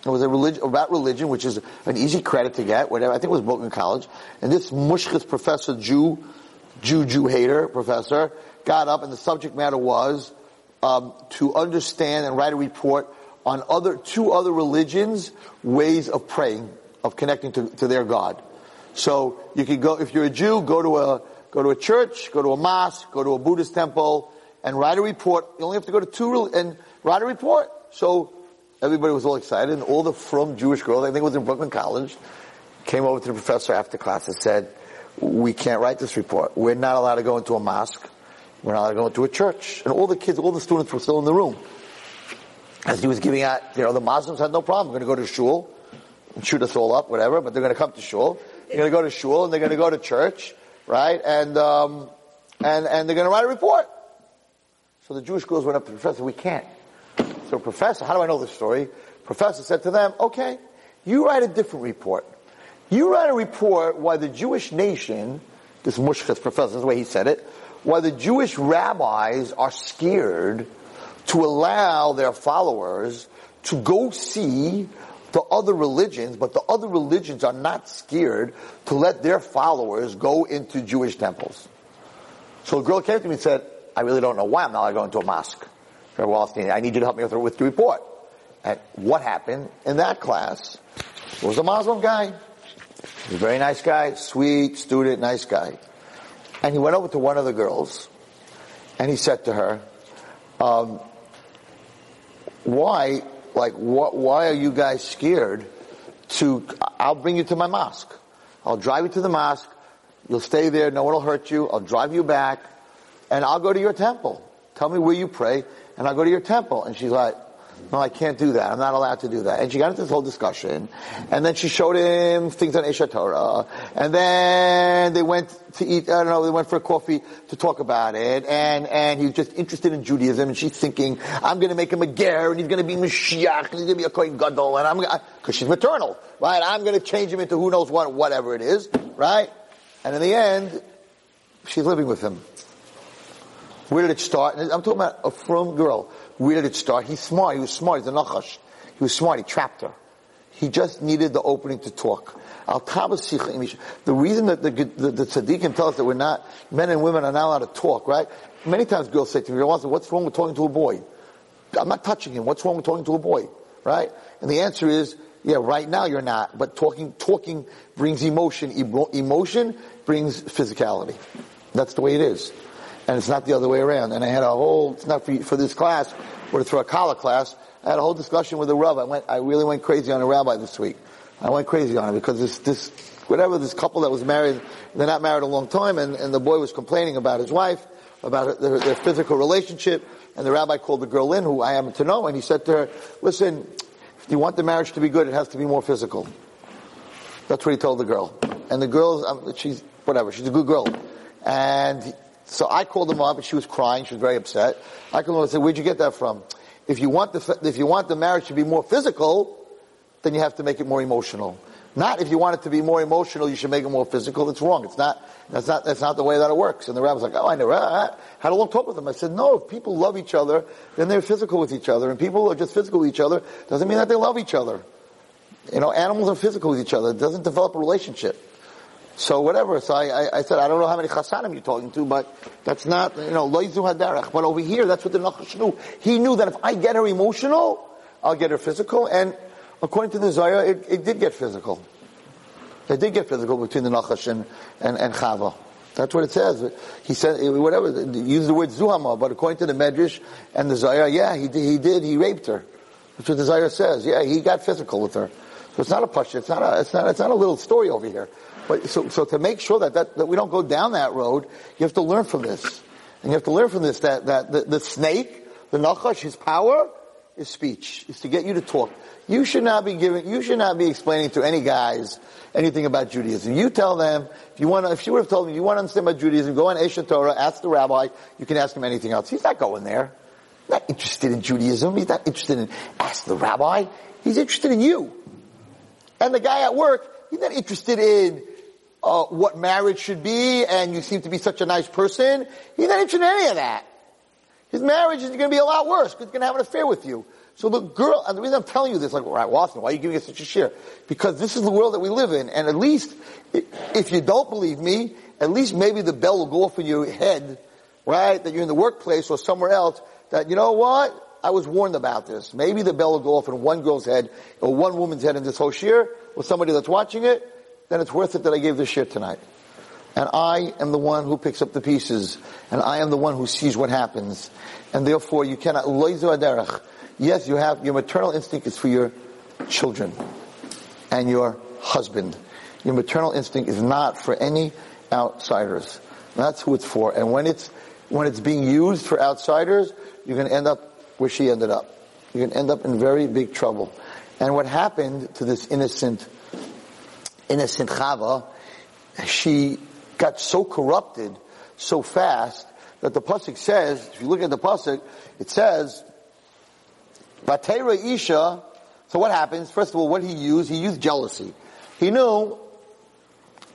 it was a religion, about religion, which is an easy credit to get, whatever, I think it was Brooklyn College, and this mushkis professor, Jew, Jew, Jew hater professor, got up and the subject matter was, um, to understand and write a report on other, two other religions, ways of praying, of connecting to, to their God. So you could go, if you're a Jew, go to a, go to a church, go to a mosque, go to a Buddhist temple, and write a report. You only have to go to two, and write a report. So everybody was all excited, and all the from Jewish girls, I think it was in Brooklyn College, came over to the professor after class and said, we can't write this report. We're not allowed to go into a mosque. We're not allowed to go into a church. And all the kids, all the students were still in the room. As he was giving out, you know, the Muslims had no problem. We're going to go to shul and shoot us all up, whatever, but they're going to come to shul. They're going to go to shul and they're going to go to church, right? And, um, and, and they're going to write a report. So the Jewish girls went up to the professor, we can't. So professor, how do I know this story? Professor said to them, okay, you write a different report. You write a report why the Jewish nation, this Mushkis professor, is the way he said it, why the Jewish rabbis are scared to allow their followers to go see the other religions, but the other religions are not scared to let their followers go into Jewish temples. So a girl came to me and said, I really don't know why I'm not allowed to a mosque. Wallerstein, I need you to help me with, with the report. And what happened in that class was a Muslim guy. He was a very nice guy, sweet student, nice guy. And he went over to one of the girls and he said to her, um, why, like, what, why are you guys scared to, I'll bring you to my mosque. I'll drive you to the mosque. You'll stay there. No one will hurt you. I'll drive you back and I'll go to your temple. Tell me where you pray and I'll go to your temple. And she's like, no, I can't do that. I'm not allowed to do that. And she got into this whole discussion. And then she showed him things on Aish HaTorah. And then they went to eat, I don't know, they went for a coffee to talk about it. And, and he was just interested in Judaism. And she's thinking, I'm going to make him a ger and he's going to be Mashiach and he's going to be a Kohen Gadol. And I'm going to, cause she's maternal, right? I'm going to change him into who knows what, whatever it is, right? And in the end, she's living with him. Where did it start? I'm talking about a from girl. Where did it start? He's smart. He was smart. He's a nachash. He was smart. He trapped her. He just needed the opening to talk. The reason that the, the, the tzaddikim tell us that we're not, men and women are not allowed to talk, right? Many times girls say to me, what's wrong with talking to a boy? I'm not touching him. What's wrong with talking to a boy? Right? And the answer is, yeah, right now you're not, but talking, talking brings emotion. Emotion brings physicality. That's the way it is and it's not the other way around. And I had a whole, it's not for, for this class, or for a college class, I had a whole discussion with a rabbi. I went, I really went crazy on a rabbi this week. I went crazy on it because this, this, whatever, this couple that was married, they're not married a long time, and, and the boy was complaining about his wife, about their, their physical relationship, and the rabbi called the girl in, who I happen to know, and he said to her, listen, if you want the marriage to be good, it has to be more physical. That's what he told the girl. And the girl, um, she's, whatever, she's a good girl. And so I called him mom, and she was crying. She was very upset. I called up and said, where'd you get that from? If you want the, if you want the marriage to be more physical, then you have to make it more emotional. Not if you want it to be more emotional, you should make it more physical. It's wrong. It's not, that's not, that's not the way that it works. And the rabbi's like, oh, I never I had a long talk with him. I said, no, if people love each other, then they're physical with each other. And people are just physical with each other, doesn't mean that they love each other. You know, animals are physical with each other. It doesn't develop a relationship. So whatever. So I, I, I, said, I don't know how many chasanim you're talking to, but that's not, you know, loizu hadarach. But over here, that's what the Nachash knew. He knew that if I get her emotional, I'll get her physical. And according to the Zohar, it, it did get physical. They did get physical between the Nachash and, and, and Chava. That's what it says. He said, eh, whatever, use the word Zuhama, but according to the Medrash and the Zohar, yeah, he did, he did, he raped her. That's what the Zohar says. Yeah, he got physical with her. So it's not a push, it's not a, it's not, it's not a little story over here. But so, so to make sure that, that, that we don't go down that road, you have to learn from this. And you have to learn from this that, that the, the snake, the Nachash, his power is speech, is to get you to talk. You should not be giving, you should not be explaining to any guys anything about Judaism. You tell them, if you want if she would have told me, you want to understand about Judaism, go on Aish HaTorah, ask the rabbi, you can ask him anything else. He's not going there. He's not interested in Judaism. He's not interested in ask the rabbi. He's interested in you. And the guy at work, he's not interested in uh, what marriage should be and you seem to be such a nice person. He's not interested in any of that. His marriage is going to be a lot worse because he's going to have an affair with you. So the girl, and the reason I'm telling you this, like, right, Watson, why are you giving us such a shiur? Because this is the world that we live in, and at least, if you don't believe me, at least maybe the bell will go off in your head, right, that you're in the workplace or somewhere else, that, you know what, I was warned about this. Maybe the bell will go off in one girl's head, or one woman's head in this whole shiur, or somebody that's watching it, then it's worth it that I gave this shit tonight. And I am the one who picks up the pieces, and I am the one who sees what happens. And therefore, you cannot, Yes, you have, your maternal instinct is for your children and your husband. Your maternal instinct is not for any outsiders. That's who it's for. And when it's, when it's being used for outsiders, you're going to end up where she ended up. You're going to end up in very big trouble. And what happened to this innocent, innocent Chava, she got so corrupted so fast that the pasuk says, if you look at the pasuk, it says Vatera Isha, so what happens? First of all, what he used, he used jealousy. He knew,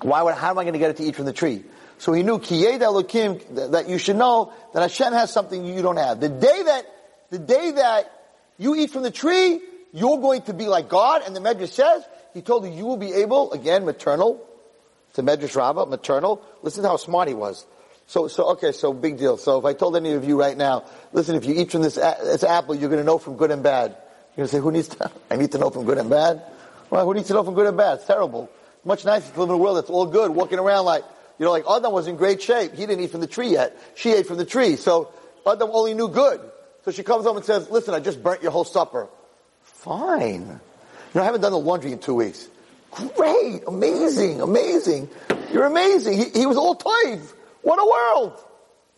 why would, how am I going to get it to eat from the tree? So he knew, Kiyed Elokim, that you should know that Hashem has something you don't have. The day that, the day that you eat from the tree, you're going to be like God, and the Medrash says, he told you, you will be able, again, maternal, to Medrash Rabbah, maternal. Listen to how smart he was. So, so, okay, so big deal. So if I told any of you right now, listen, if you eat from this, this apple, you're going to know from good and bad. You're going to say, who needs to, I need to know from good and bad? Well, who needs to know from good and bad? It's terrible. Much nicer to live in a world that's all good, walking around like, you know, like Adam was in great shape. He didn't eat from the tree yet. She ate from the tree. So Adam only knew good. So she comes home and says, listen, I just burnt your whole supper. Fine. Know, I haven't done the laundry in two weeks. Great. Amazing. Amazing. You're amazing. He, he was all toiv. What a world!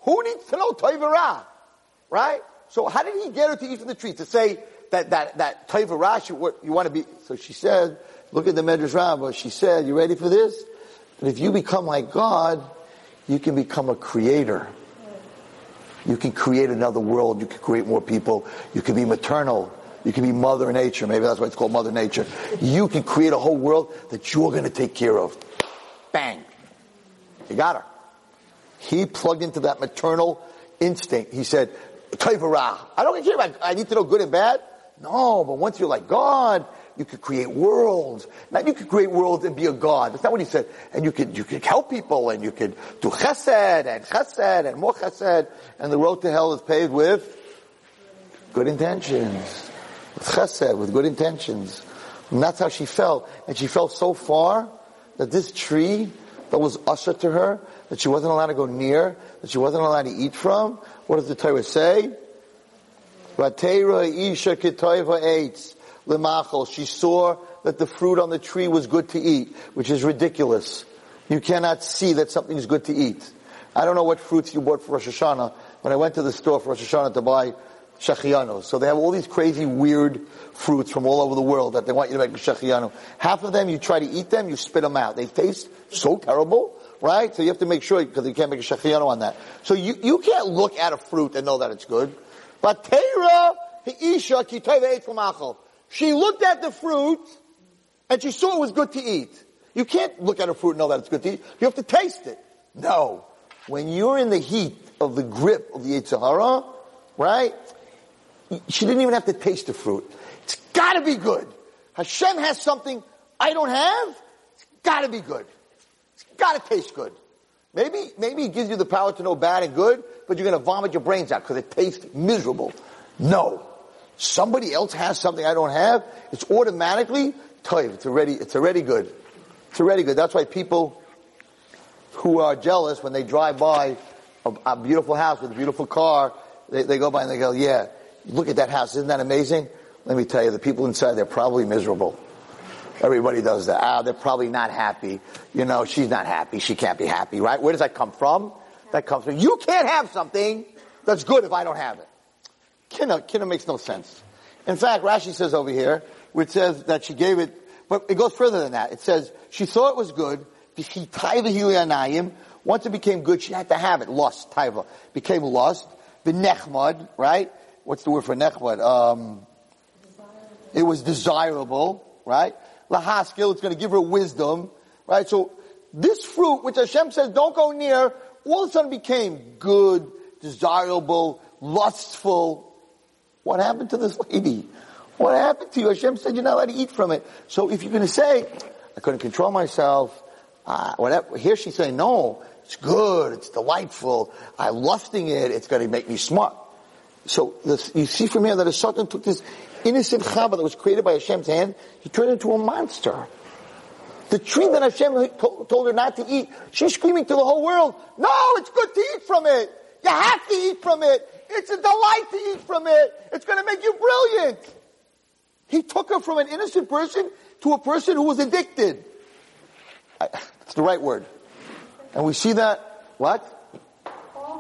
Who needs to know Toivara? Right? So how did he get her to eat from the tree? To say that, that, that Toivara, you, you want to be, so she said, look at the Medrash Rabbah, she said, you ready for this? That if you become like God, you can become a creator. You can create another world. You can create more people. You can be maternal. You can be Mother Nature. Maybe that's why it's called Mother Nature. You can create a whole world that you're going to take care of. Bang. You got her. He plugged into that maternal instinct. He said. I don't care about, I need to know good and bad. No, but once you're like God, you could create worlds. Not you could create worlds and be a God. That's not what he said. And you could, you could help people and you could do chesed and chesed and more chesed. And the road to hell is paved with good intentions. With chesed, with good intentions. And that's how she fell. And she fell so far that this tree that was usher to her, that she wasn't allowed to go near, that she wasn't allowed to eat from. What does the Torah say? She saw that the fruit on the tree was good to eat, which is ridiculous. You cannot see that something is good to eat. I don't know what fruits you bought for Rosh Hashanah. When I went to the store for Rosh Hashanah to buy shachianos, so they have all these crazy, weird fruits from all over the world that they want you to make a shachiano. Half of them, you try to eat them, you spit them out. They taste so terrible right? So you have to make sure, because you can't make a shachiano on that. So you, you can't look at a fruit and know that it's good. But Teira, Isha, She looked at the fruit, and she saw it was good to eat. You can't look at a fruit and know that it's good to eat. You have to taste it. No. When you're in the heat of the grip of the Yetzer right? She didn't even have to taste the fruit. It's gotta be good. Hashem has something I don't have. It's gotta be good. It's gotta taste good. Maybe, maybe it gives you the power to know bad and good, but you're gonna vomit your brains out because it tastes miserable. No. Somebody else has something I don't have, it's automatically toiv. It's already, it's already good. It's already good. That's why people who are jealous when they drive by a, a beautiful house with a beautiful car, they, they go by and they go, yeah, look at that house. Isn't that amazing? Let me tell you, the people inside, they're probably miserable. Everybody does that. Ah, they're probably not happy. You know, she's not happy. She can't be happy, right? Where does that come from? That comes from, you can't have something that's good if I don't have it. Kinna, kinna makes no sense. In fact, Rashi says over here, which says that she gave it, but it goes further than that. It says, she thought it was good, once it became good, she had to have it. Lust, taiva. Became lust. The nechmad, right? What's the word for nechmad? Um, it was desirable, right? Lahaskil, it's going to give her wisdom, right? So this fruit, which Hashem says don't go near, all of a sudden became good, desirable, lustful. What happened to this lady? What happened to you? Hashem said you're not allowed to eat from it. So if you're going to say, I couldn't control myself, uh, whatever, here she's saying, no, it's good, it's delightful, I'm lusting it, it's going to make me smart. So you see from here that a Satan took this innocent chava that was created by Hashem's hand, he turned into a monster. The tree that Hashem told her not to eat, she's screaming to the whole world, no, it's good to eat from it. You have to eat from it. It's a delight to eat from it. It's going to make you brilliant. He took her from an innocent person to a person who was addicted. It's the right word. And we see that, what?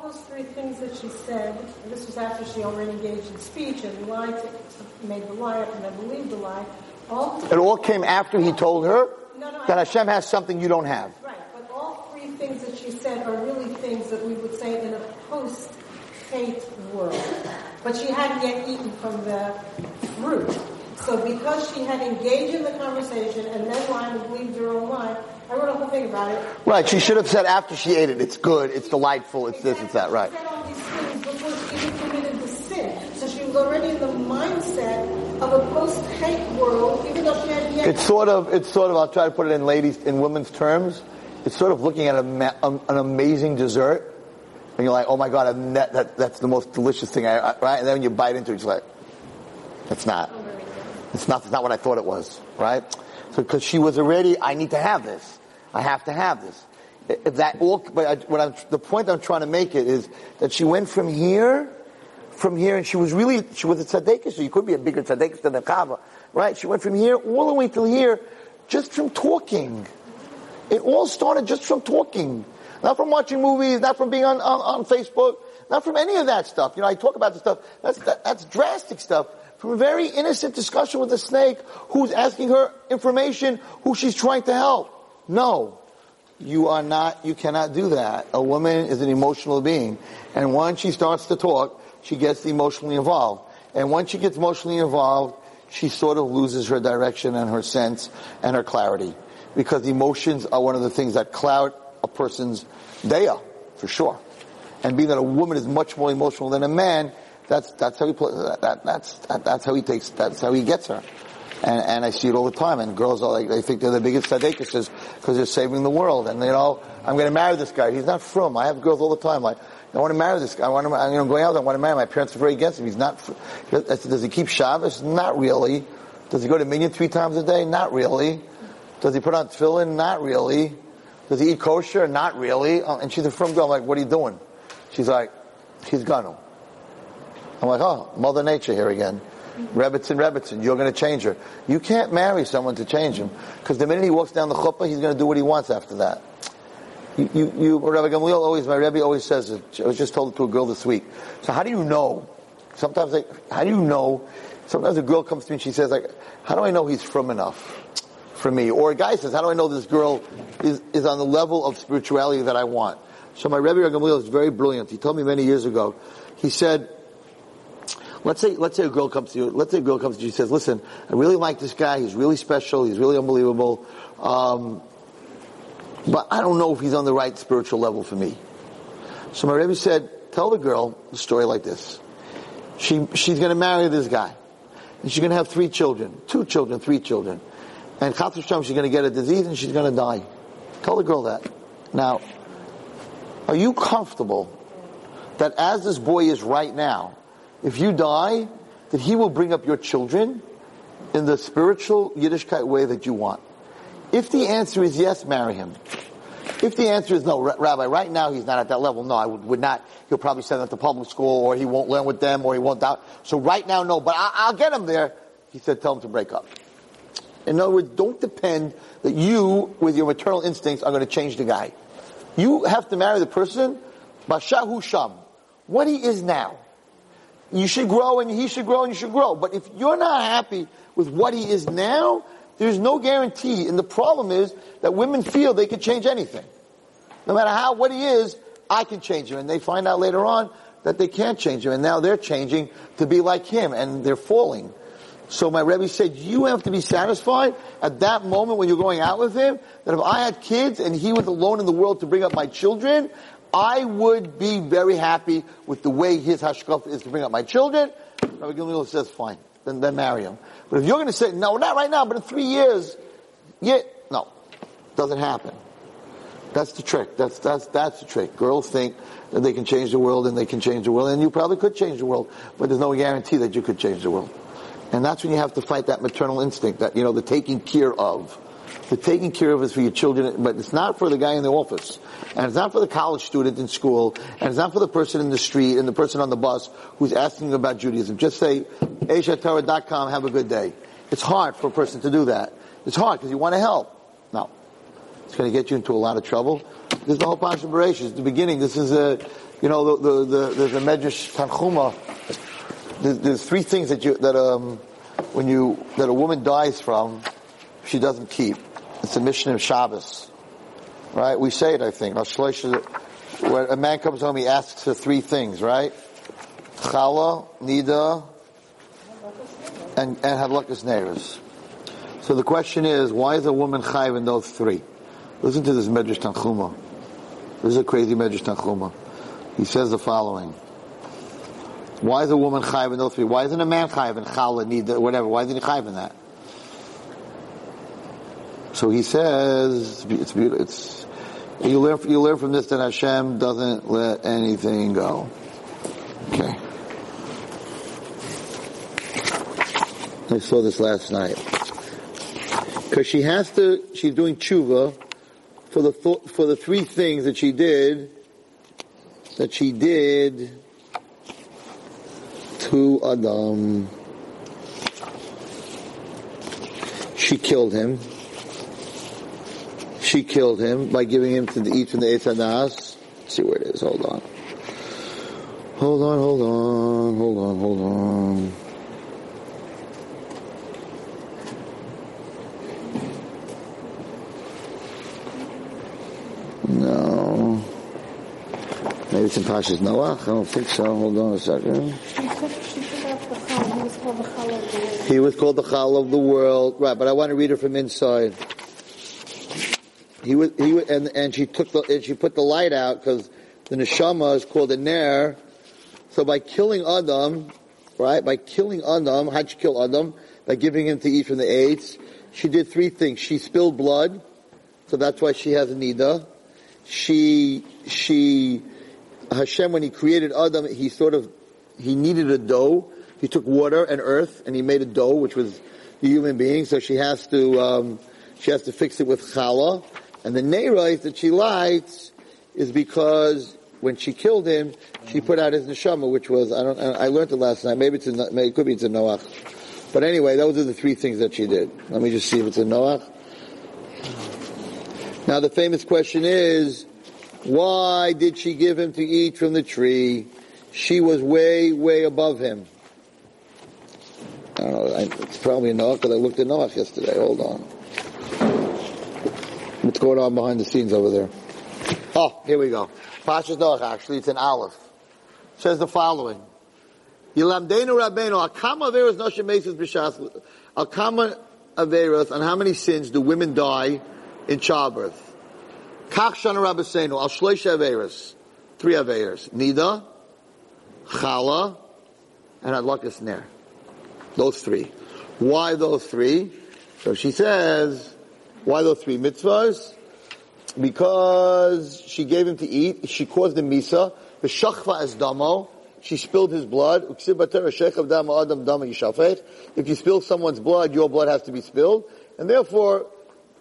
Those three things that she said, this was after she already engaged in speech and lied, to, made the lie up and then believed the lie. All it all came after he told her no, no, that Hashem has something you don't have. Right, but all three things that she said are really things that we would say in a post-faith world. But she hadn't yet eaten from the fruit. So because she had engaged in the conversation and then lied and believed her own lie, I wrote a whole thing about it. Right, she should have said after she ate it, it's good, it's delightful, it's this, it's that, right. She said all these things before she even committed the sin. So she was already in the mindset of a post-hate world, even though she hadn't yet... It's sort of, it's sort of, I'll try to put it in ladies, in women's terms, it's sort of looking at a, um, an amazing dessert, and you're like, oh my god, net, that, that's the most delicious thing, I, right? And then when you bite into it, you're like, it's not. It's not, it's not what I thought it was, right? So, because she was already, I need to have this. I have to have this. If that all, but I, what I'm, the point I'm trying to make it is that she went from here, from here, and she was really, she was a tzaddikus, so you could be a bigger tzaddikus than the Kaaba, right? She went from here all the way till here, just from talking. It all started just from talking. Not from watching movies, not from being on, on, on Facebook, not from any of that stuff. You know, I talk about the stuff, that's, that, that's drastic stuff from a very innocent discussion with a snake who's asking her information, who she's trying to help. No. You are not, you cannot do that. A woman is an emotional being. And once she starts to talk, she gets emotionally involved. And once she gets emotionally involved, she sort of loses her direction and her sense and her clarity. Because emotions are one of the things that cloud a person's day for sure. And being that a woman is much more emotional than a man, that's that's how he that, that's that, that's how he takes that's how he gets her. And, and I see it all the time. And girls are like, they think they're the biggest tzaddikus because they're saving the world. And you know, I'm going to marry this guy. He's not from. I have girls all the time like, I want to marry this guy. I want to, you know, going out. I want to marry. My parents are very against him. He's not. Does he keep Shabbos? Not really. Does he go to minyan three times a day? Not really. Does he put on tefillin? Not really. Does he eat kosher? Not really. Uh, and she's a from girl. I'm like, what are you doing? She's like, he's gonna. I'm like, oh, Mother Nature here again. Rebbitzin, Rebbitzin, you're going to change her. You can't marry someone to change him, because the minute he walks down the chuppah, he's going to do what he wants after that. You, you, you Rabbi Gamliel always, my Rebbe always says it. I was just told it to a girl this week. So how do you know? Sometimes, like, how do you know? Sometimes a girl comes to me and she says, like, how do I know he's from enough for me? Or a guy says, how do I know this girl is, is on the level of spirituality that I want? So my Rebbe Gamliel is very brilliant. He told me many years ago. He said, Let's say, let's say a girl comes to you, let's say a girl comes to you and says, listen, I really like this guy, he's really special, he's really unbelievable, um, but I don't know if he's on the right spiritual level for me. So my Rebbe said, tell the girl a story like this. She, she's gonna marry this guy. And she's gonna have three children, two children, three children. And Chatzah she's gonna get a disease and she's gonna die. Tell the girl that. Now, are you comfortable that as this boy is right now, if you die, that he will bring up your children in the spiritual Yiddishkeit way that you want. If the answer is yes, marry him. If the answer is no, Rabbi, right now he's not at that level. No, I would, would not. He'll probably send them to public school, or he won't learn with them, or he won't doubt. So right now, no. But I, I'll get him there. He said, tell him to break up. In other words, don't depend that you, with your maternal instincts, are going to change the guy. You have to marry the person, bashahu sham, what he is now. You should grow and he should grow and you should grow. But if you're not happy with what he is now, there's no guarantee. And the problem is that women feel they can change anything. No matter how, what he is, I can change him. And they find out later on that they can't change him. And now they're changing to be like him and they're falling. So my Rebbe said, you have to be satisfied at that moment when you're going out with him, that if I had kids and he was alone in the world to bring up my children, I would be very happy with the way his hashkaf is to bring up my children. Rabbi Gamliel says, fine, then, then marry him. But if you're going to say, no, not right now, but in three years, yeah, no, doesn't happen. That's the trick. That's, that's, that's the trick. Girls think that they can change the world and they can change the world, and you probably could change the world, but there's no guarantee that you could change the world. And that's when you have to fight that maternal instinct, that, you know, the taking care of. The taking care of is for your children, but it's not for the guy in the office. And it's not for the college student in school. And it's not for the person in the street and the person on the bus who's asking about Judaism. Just say, AsiaTorah.com, have a good day. It's hard for a person to do that. It's hard because you want to help. No. It's going to get you into a lot of trouble. This is the whole Pasha Bereshit. The beginning. This is a, you know, the, the, the, there's a Medrash Tanchuma there's, there's three things that you that um when you that a woman dies from, she doesn't keep. It's a mission of Shabbos, right? We say it, I think. When a man comes home, he asks for three things, right? Chala, Nida, and and Hadlakas Neiros. So the question is, why is a woman chayv in those three? Listen to this Medrash Tanchuma. This is a crazy Medrash Tanchuma. He says the following. Why is a woman chayiv in those three? Why isn't a man chayiv in chala, need whatever? Why isn't he chayiv in that? So he says it's beautiful. It's you learn you learn from this that Hashem doesn't let anything go. Okay. I saw this last night because she has to. She's doing tshuva for the for the three things that she did that she did to Adam. She killed him. She killed him by giving him to eat from the Eitz see where it is. Hold on. Hold on, hold on, hold on, hold on. No. Maybe it's in Pasha's Noach? I don't think so. Hold on a second. He was called the Chal of the world. Right, but I want to read it from inside. He was, he and, and she took the, and she put the light out because the neshama is called a ner. So by killing Adam, right, by killing Adam, how'd she kill Adam? By giving him to eat from the Eitz. She did three things. She spilled blood, so that's why she has a nida. She, she, Hashem, when he created Adam, he sort of, he needed a dough. He took water and earth and he made a dough, which was the human being. So she has to, um, she has to fix it with challah. And the neirais that she lights is because when she killed him, she mm-hmm. put out his neshama, which was, I don't, I learned it last night. Maybe it's in, maybe it could be it's in Noach. But anyway, those are the three things that she did. Let me just see if it's in Noach. Now the famous question is, why did she give him to eat from the tree? She was way, way above him. I don't know, it's probably Noach because I looked at Noach yesterday. Hold on. What's going on behind the scenes over there? Oh, here we go. Pashas Noach, actually, it's an. It says the following. Yilamdenu Rabbeinu, Akama Averas Noshem Mesis B'Shas, Akama Averas, on how many sins do women die in childbirth? Kach Shana Rabbeinu, Al Shloisha Averas. Three Averas. Nida, Chala, and Adlakas Ner. Those three. Why those three? So she says, why those three mitzvahs? Because she gave him to eat, she caused the misa, the shachva as damo, she spilled his blood. If you spill someone's blood, your blood has to be spilled. And therefore,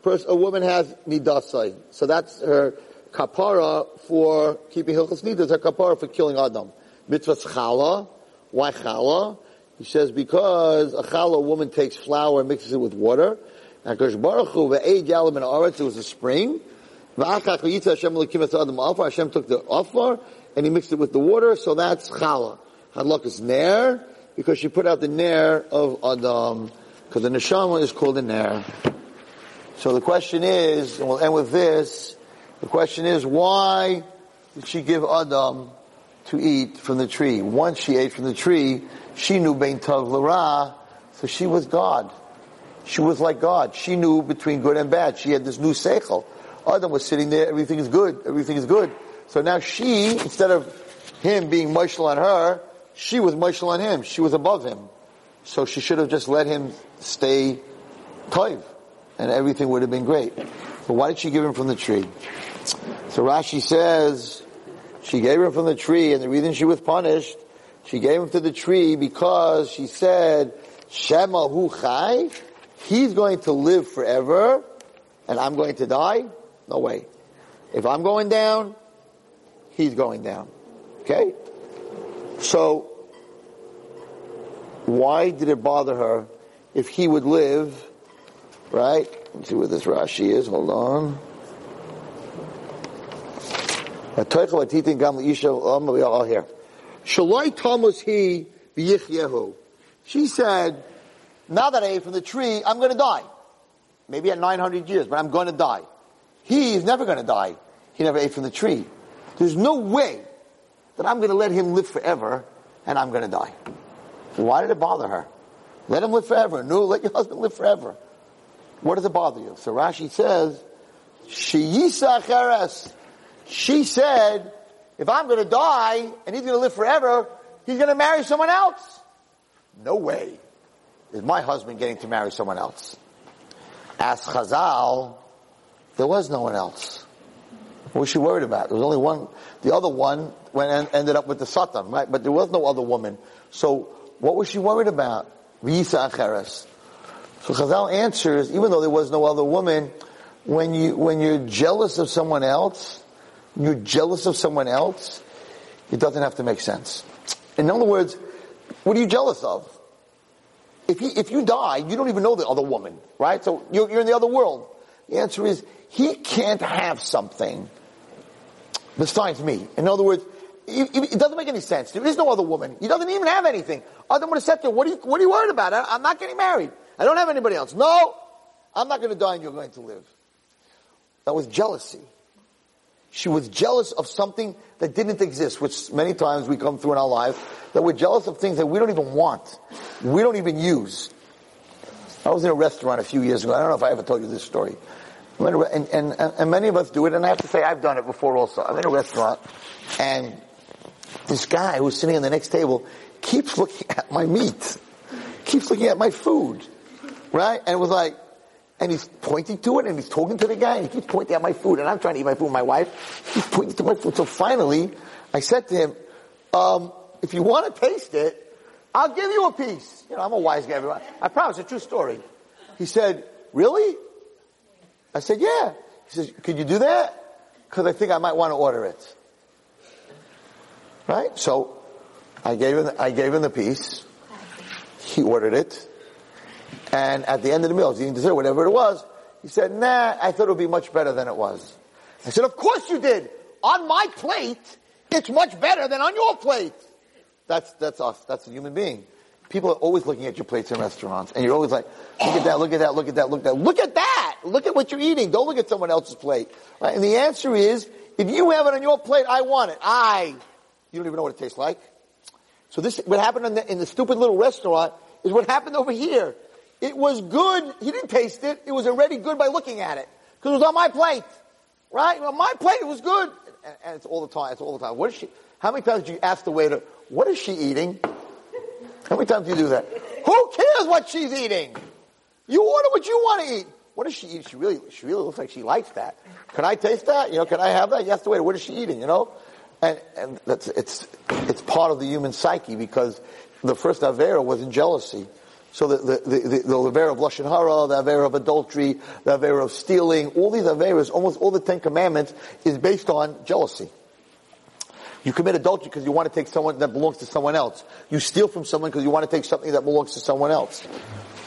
a woman has nidasai. So that's her kapara for keeping hilchos nidas, her kapara for killing Adam. Mitzvah's chala. Why chala? He says because a chala woman takes flour and mixes it with water. And Baruch Hu ve'ed yalim in aretz, it was a spring. V'achach v'yitza Hashem l'kim Adam alfar. Hashem took the alfar and he mixed it with the water, so that's chala. Hadlok is ner, because she put out the ner of Adam, because the neshama is called a ner. So the question is, and we'll end with this, the question is, why did she give Adam to eat from the tree? Once she ate from the tree, she knew Bein Tov Lara, so she was God. She was like God. She knew between good and bad. She had this new seichel. Adam was sitting there, everything is good, everything is good. So now she, instead of him being Moshel on her, she was Moshel on him. She was above him. So she should have just let him stay toiv, and everything would have been great. But why did she give him from the tree? So Rashi says, she gave him from the tree, and the reason she was punished, she gave him to the tree because she said, Shema hu chai, he's going to live forever, and I'm going to die? No way. If I'm going down, he's going down. Okay? So, why did it bother her if he would live, right? Let's see where this Rashi is, hold on. Here. Shaloi Thomas. She said, now that I ate from the tree, I'm going to die. Maybe at 900 years, but I'm going to die. He is never going to die. He never ate from the tree. There's no way that I'm going to let him live forever and I'm going to die. Why did it bother her? Let him live forever. No, let your husband live forever. What does it bother you? So Rashi says, Sheyisa cheres. She said, if I'm going to die and he's going to live forever, he's going to marry someone else. No way is my husband getting to marry someone else. Ask Chazal, there was no one else. What was she worried about? There was only one. The other one went ended up with the Satan, right? But there was no other woman. So what was she worried about? So Chazal answers, even though there was no other woman, when you when you're jealous of someone else, you're jealous of someone else, it doesn't have to make sense. In other words, what are you jealous of? If you, if you die, you don't even know the other woman, right? So you're, you're in the other world. The answer is, he can't have something besides me. In other words, it doesn't make any sense. There is no other woman. He doesn't even have anything. Adam would have said to him, what are you, what are you worried about? I'm not getting married. I don't have anybody else. No, I'm not going to die and you're going to live. That was jealousy. She was jealous of something that didn't exist, which many times we come through in our life, that we're jealous of things that we don't even want. We don't even use. I was in a restaurant a few years ago. I don't know if I ever told you this story. And, and, and, many of us do it, and I have to say I've done it before also. I'm in a restaurant, and this guy who's sitting on the next table keeps looking at my meat, keeps looking at my food, right? And it was like, and he's pointing to it, and he's talking to the guy, and he keeps pointing at my food, and I'm trying to eat my food my wife. He's pointing to my food. So finally, I said to him, um, if you want to taste it, I'll give you a piece. You know, I'm a wise guy. Everyone. I promise, a true story. He said, really? I said, yeah. He says, could you do that? Because I think I might want to order it. Right? So, I gave him, I gave him the piece. He ordered it. And at the end of the meal, eating dessert, whatever it was, he said, nah, I thought it would be much better than it was. I said, of course you did. On my plate, it's much better than on your plate. That's, that's us. That's a human being. People are always looking at your plates in restaurants, and you're always like, look at that, look at that, look at that, look at that. Look at that! Look at what you're eating. Don't look at someone else's plate. Right? And the answer is, if you have it on your plate, I want it. I. You don't even know what it tastes like. So this, what happened in the, in the stupid little restaurant is what happened over here. It was good. He didn't taste it. It was already good by looking at it. Because it was on my plate. Right? On my plate, it was good. And, and it's all the time. It's all the time. What is she, how many times do you ask the waiter, what is she eating? How many times do you do that? Who cares what she's eating? You order what you want to eat. What does she eat? She really, she really looks like she likes that. Can I taste that? You know, can I have that? You ask the waiter, what is she eating? You know, and and that's it's it's part of the human psyche because the first avera was in jealousy. So the, the, the, the, the of Lashon Hara, the Avera of adultery, the Avera of stealing, all these Averas, almost all the Ten Commandments is based on jealousy. You commit adultery because you want to take someone that belongs to someone else. You steal from someone because you want to take something that belongs to someone else.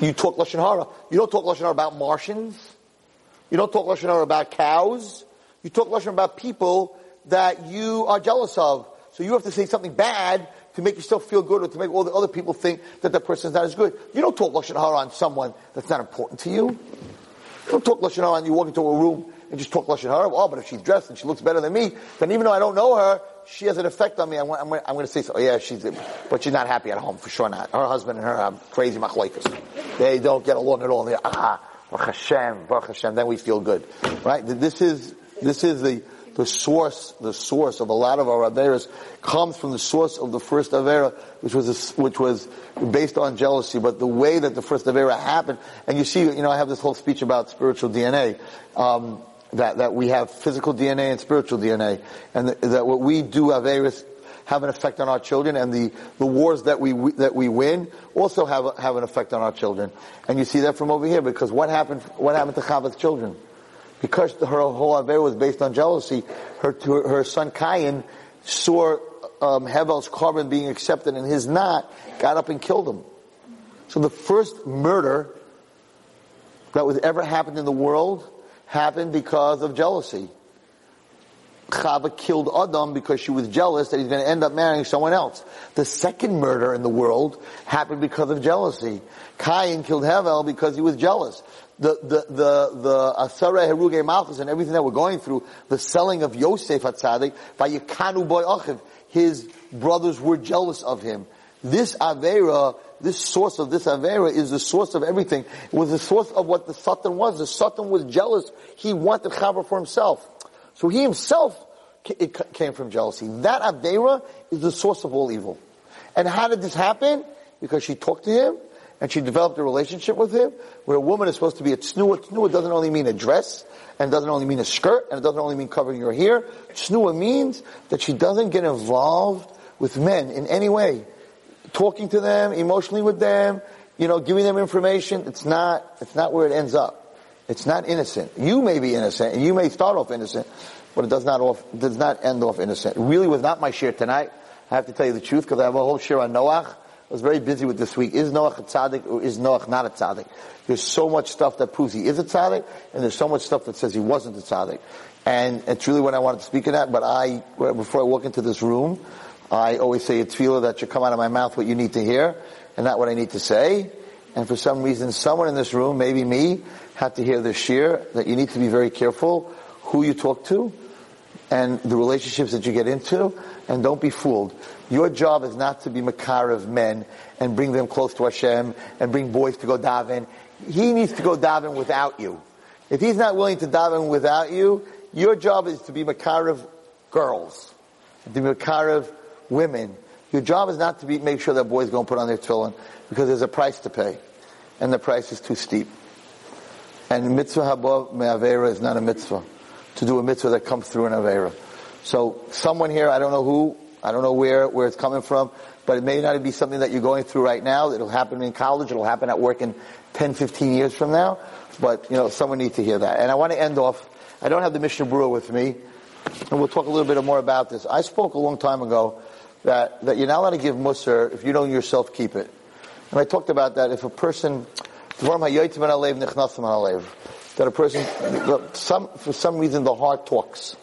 You talk Lashon Hara. You don't talk Lashon Hara about Martians. You don't talk Lashon Hara about cows. You talk Lashon about people that you are jealous of. So you have to say something bad to make yourself feel good or to make all the other people think that that person is not as good. You don't talk Lashon Hara on someone that's not important to you. You don't talk Lashon Hara and you walk into a room and just talk Lashon Hara. Oh, but if she's dressed and she looks better than me, then even though I don't know her, she has an effect on me. I'm, I'm, I'm going to say, so, oh yeah, she's, but she's not happy at home, for sure not. Her husband and her are crazy machlaikas. They don't get along at all. They're, ah, Baruch Hashem, Baruch Hashem, then we feel good. Right? This is, this is the, the source, the source of a lot of our Averas comes from the source of the first Avera, which was, a, which was based on jealousy, but the way that the first Avera happened, and you see, you know, I have this whole speech about spiritual DNA, um, that, that we have physical DNA and spiritual DNA, and that, that what we do Averas have an effect on our children, and the, the wars that we that we win also have have an effect on our children. And you see that from over here because what happened what happened to Chava's children? Because her whole Aver was based on jealousy, her her son Cain saw um, Hevel's korban being accepted and his not, got up and killed him. So the first murder that was ever happened in the world happened because of jealousy. Chava killed Adam because she was jealous that he's going to end up marrying someone else. The second murder in the world happened because of jealousy. Cain killed Hevel because he was jealous. The, the, the, the Asara Heruge Malchus and everything that we're going through, the selling of Yosef Hatzadik, Vayikanu Boy Achiv, his brothers were jealous of him. This Avera, this source of this Avera is the source of everything. It was the source of what the Satan was. The Satan was jealous. He wanted Chava for himself. So he himself it came from jealousy. That Avera is the source of all evil. And how did this happen? Because she talked to him and she developed a relationship with him where a woman is supposed to be a tsnua. Tsnua doesn't only mean a dress and doesn't only mean a skirt and it doesn't only mean covering your hair. Tsnua means that she doesn't get involved with men in any way. Talking to them, emotionally with them, you know, giving them information. It's not, it's not where it ends up. It's not innocent. You may be innocent and you may start off innocent, but it does not off, does not end off innocent. It really was not my shiur tonight. I have to tell you the truth because I have a whole shiur on Noach. I was very busy with this week. Is Noach a tzaddik or is Noach not a tzaddik? There's so much stuff that proves he is a tzaddik, and there's so much stuff that says he wasn't a tzaddik. And it's really what I wanted to speak of that, but I, before I walk into this room, I always say a tefillah that should come out of my mouth what you need to hear, and not what I need to say. And for some reason, someone in this room, maybe me, had to hear this shiur, that you need to be very careful who you talk to, and the relationships that you get into, and don't be fooled. Your job is not to be makar of men and bring them close to Hashem and bring boys to go daven. He needs to go daven without you. If he's not willing to daven without you, your job is to be makar of girls, to be makar of women. Your job is not to be, make sure that boys go and put on their tefillin because there's a price to pay, and the price is too steep. And mitzvah haba me'avera is not a mitzvah to do a mitzvah that comes through an Avera. So someone here, I don't know who, I don't know where, where it's coming from, but it may not be something that you're going through right now. It'll happen in college, it'll happen at work in 10, 15 years from now. But, you know, someone needs to hear that. And I want to end off, I don't have the Mishnah Berurah with me, and we'll talk a little bit more about this. I spoke a long time ago that, that you're not allowed to give mussar if you don't yourself keep it. And I talked about that if a person, that a person, some, for some reason the heart talks.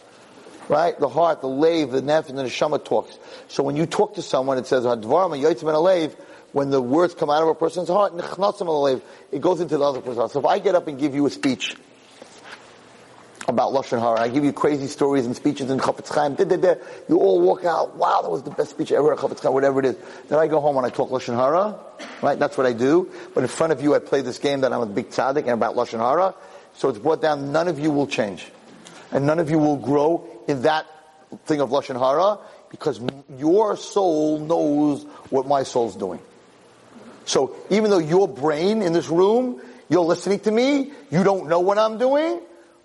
Right? The heart, the lave, the nef, and the neshama talks. So when you talk to someone, it says, when the words come out of a person's heart, it goes into the other person's heart. So if I get up and give you a speech, about Lashon Hara. I give you crazy stories and speeches in Chafetz Chaim. You all walk out, wow, that was the best speech ever at Chafetz Chaim, whatever it is. Then I go home and I talk Lashon Hara, right? That's what I do. But in front of you, I play this game that I'm a big tzaddik and about Lashon Hara. So it's brought down, none of you will change. And none of you will grow in that thing of Lashon Hara because your soul knows what my soul's doing. So even though your brain in this room, you're listening to me, you don't know what I'm doing,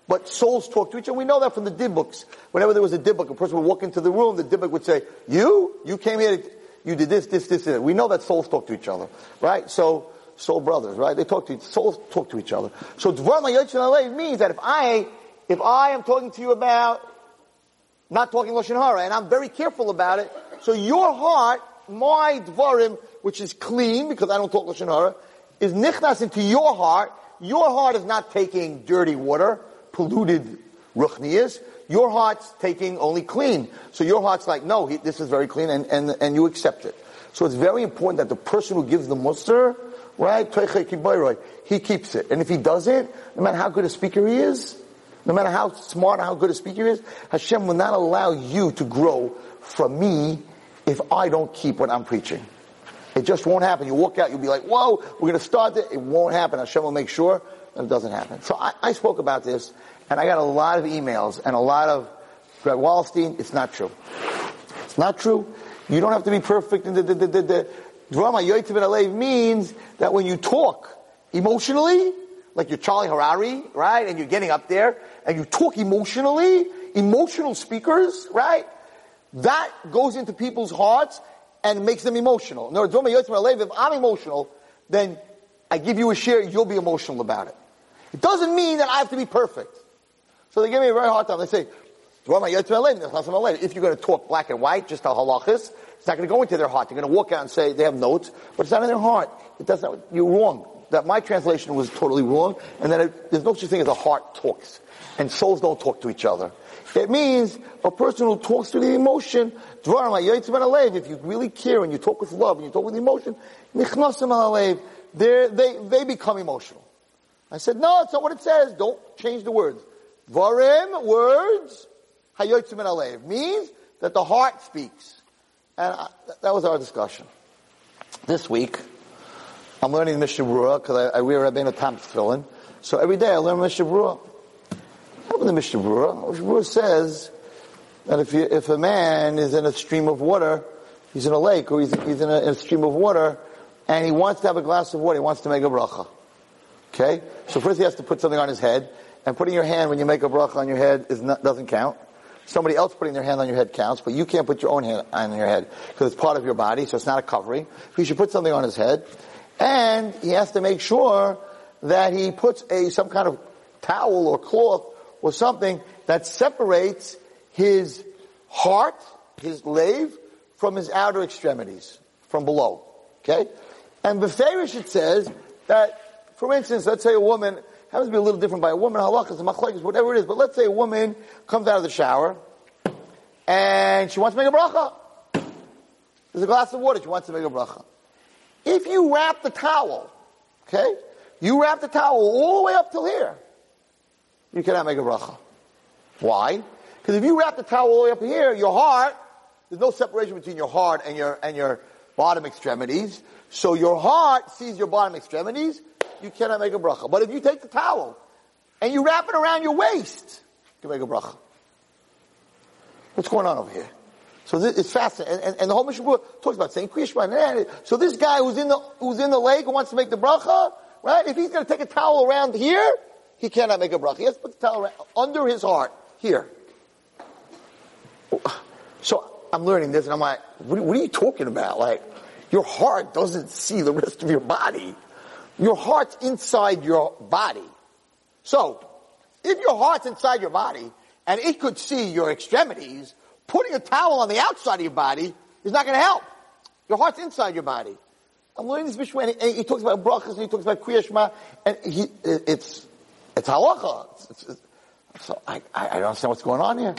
but souls talk to each other. We know that from the dibbuks. Whenever there was a dibbuk, a person would walk into the room, the dibbuk would say, you? You came here, you did this, this, this, and this. We know that souls talk to each other. Right? So, soul brothers, right? They talk to souls talk to each other. So Dvar means that if I if I am talking to you about not talking lashon hara, and I'm very careful about it, so your heart, my dvarim, which is clean because I don't talk lashon hara, is nichnas into your heart. Your heart is not taking dirty water, polluted ruchnius. Your heart's taking only clean. So your heart's like, no, he, this is very clean, and, and, and you accept it. So it's very important that the person who gives the mussar, he keeps it. And if he doesn't, no matter how good a speaker he is, no matter how smart or how good a speaker he is, Hashem will not allow you to grow from me if I don't keep what I'm preaching. It just won't happen. You walk out, you'll be like, whoa, we're going to start it. It won't happen. Hashem will make sure that it doesn't happen. So I, I spoke about this, and I got a lot of emails and a lot of Reb Wallerstein. It's not true. It's not true. You don't have to be perfect. And the, drama Yoitiv means that when you talk emotionally, like you're Charlie Harary, right? And you're getting up there and you talk emotionally, emotional speakers, right? That goes into people's hearts and makes them emotional. In other words, if I'm emotional, then I give you a shiur, you'll be emotional about it. It doesn't mean that I have to be perfect. So they give me a very hard time. They say, if you're going to talk black and white, just how halach is, it's not going to go into their heart. They're going to walk out and say they have notes, but it's not in their heart. It doesn't. You're wrong. That my translation was totally wrong, and that it, there's no such thing as a heart talks, and souls don't talk to each other. It means a person who talks to the emotion, if you really care and you talk with love and you talk with emotion, they, they become emotional. I said, no, that's not what it says. Don't change the words. Varim, words, hayotzim means that the heart speaks. And I, that was our discussion. This week, I'm learning Mishnah Berurah because I, I wear Rabbeinu Tam's tefillin. So every day I learn Mishnah Berurah. Open the Mishnah Berurah. Mishnah Berurah says that if, you, if a man is in a stream of water, he's in a lake or he's, he's in, a, in a stream of water, and he wants to have a glass of water, he wants to make a bracha. Okay? So first he has to put something on his head, and putting your hand when you make a bracha on your head is not, doesn't count. Somebody else putting their hand on your head counts, but you can't put your own hand on your head because it's part of your body, so it's not a covering. He should put something on his head, and he has to make sure that he puts a some kind of towel or cloth or something that separates his heart, his lave, from his outer extremities, from below. Okay? And Beferish it says that, for instance, let's say a woman, happens to be a little different by a woman, halachas, machlekes, whatever it is, but let's say a woman comes out of the shower, and she wants to make a bracha. There's a glass of water, she wants to make a bracha. If you wrap the towel, okay, you wrap the towel all the way up till here, you cannot make a bracha. Why? Because if you wrap the towel all the way up here, your heart, there's no separation between your heart and your, and your bottom extremities. So your heart sees your bottom extremities, you cannot make a bracha. But if you take the towel and you wrap it around your waist, you can make a bracha. What's going on over here? So this, it's fascinating. And, and, and the whole Mishnah talks about saying Kriyashma. So this guy who's in the, who's in the lake and wants to make the bracha, right? If he's going to take a towel around here, he cannot make a bracha. He has to put the towel under his heart, here. So I'm learning this and I'm like, what, what are you talking about? Like, your heart doesn't see the rest of your body. Your heart's inside your body. So, if your heart's inside your body and it could see your extremities, putting a towel on the outside of your body is not going to help. Your heart's inside your body. I'm learning this Mishnah, and he, talks about brachas, and he talks about kriyashma, and he, it's, it's halacha. It's, it's, so I, I, don't understand what's going on here.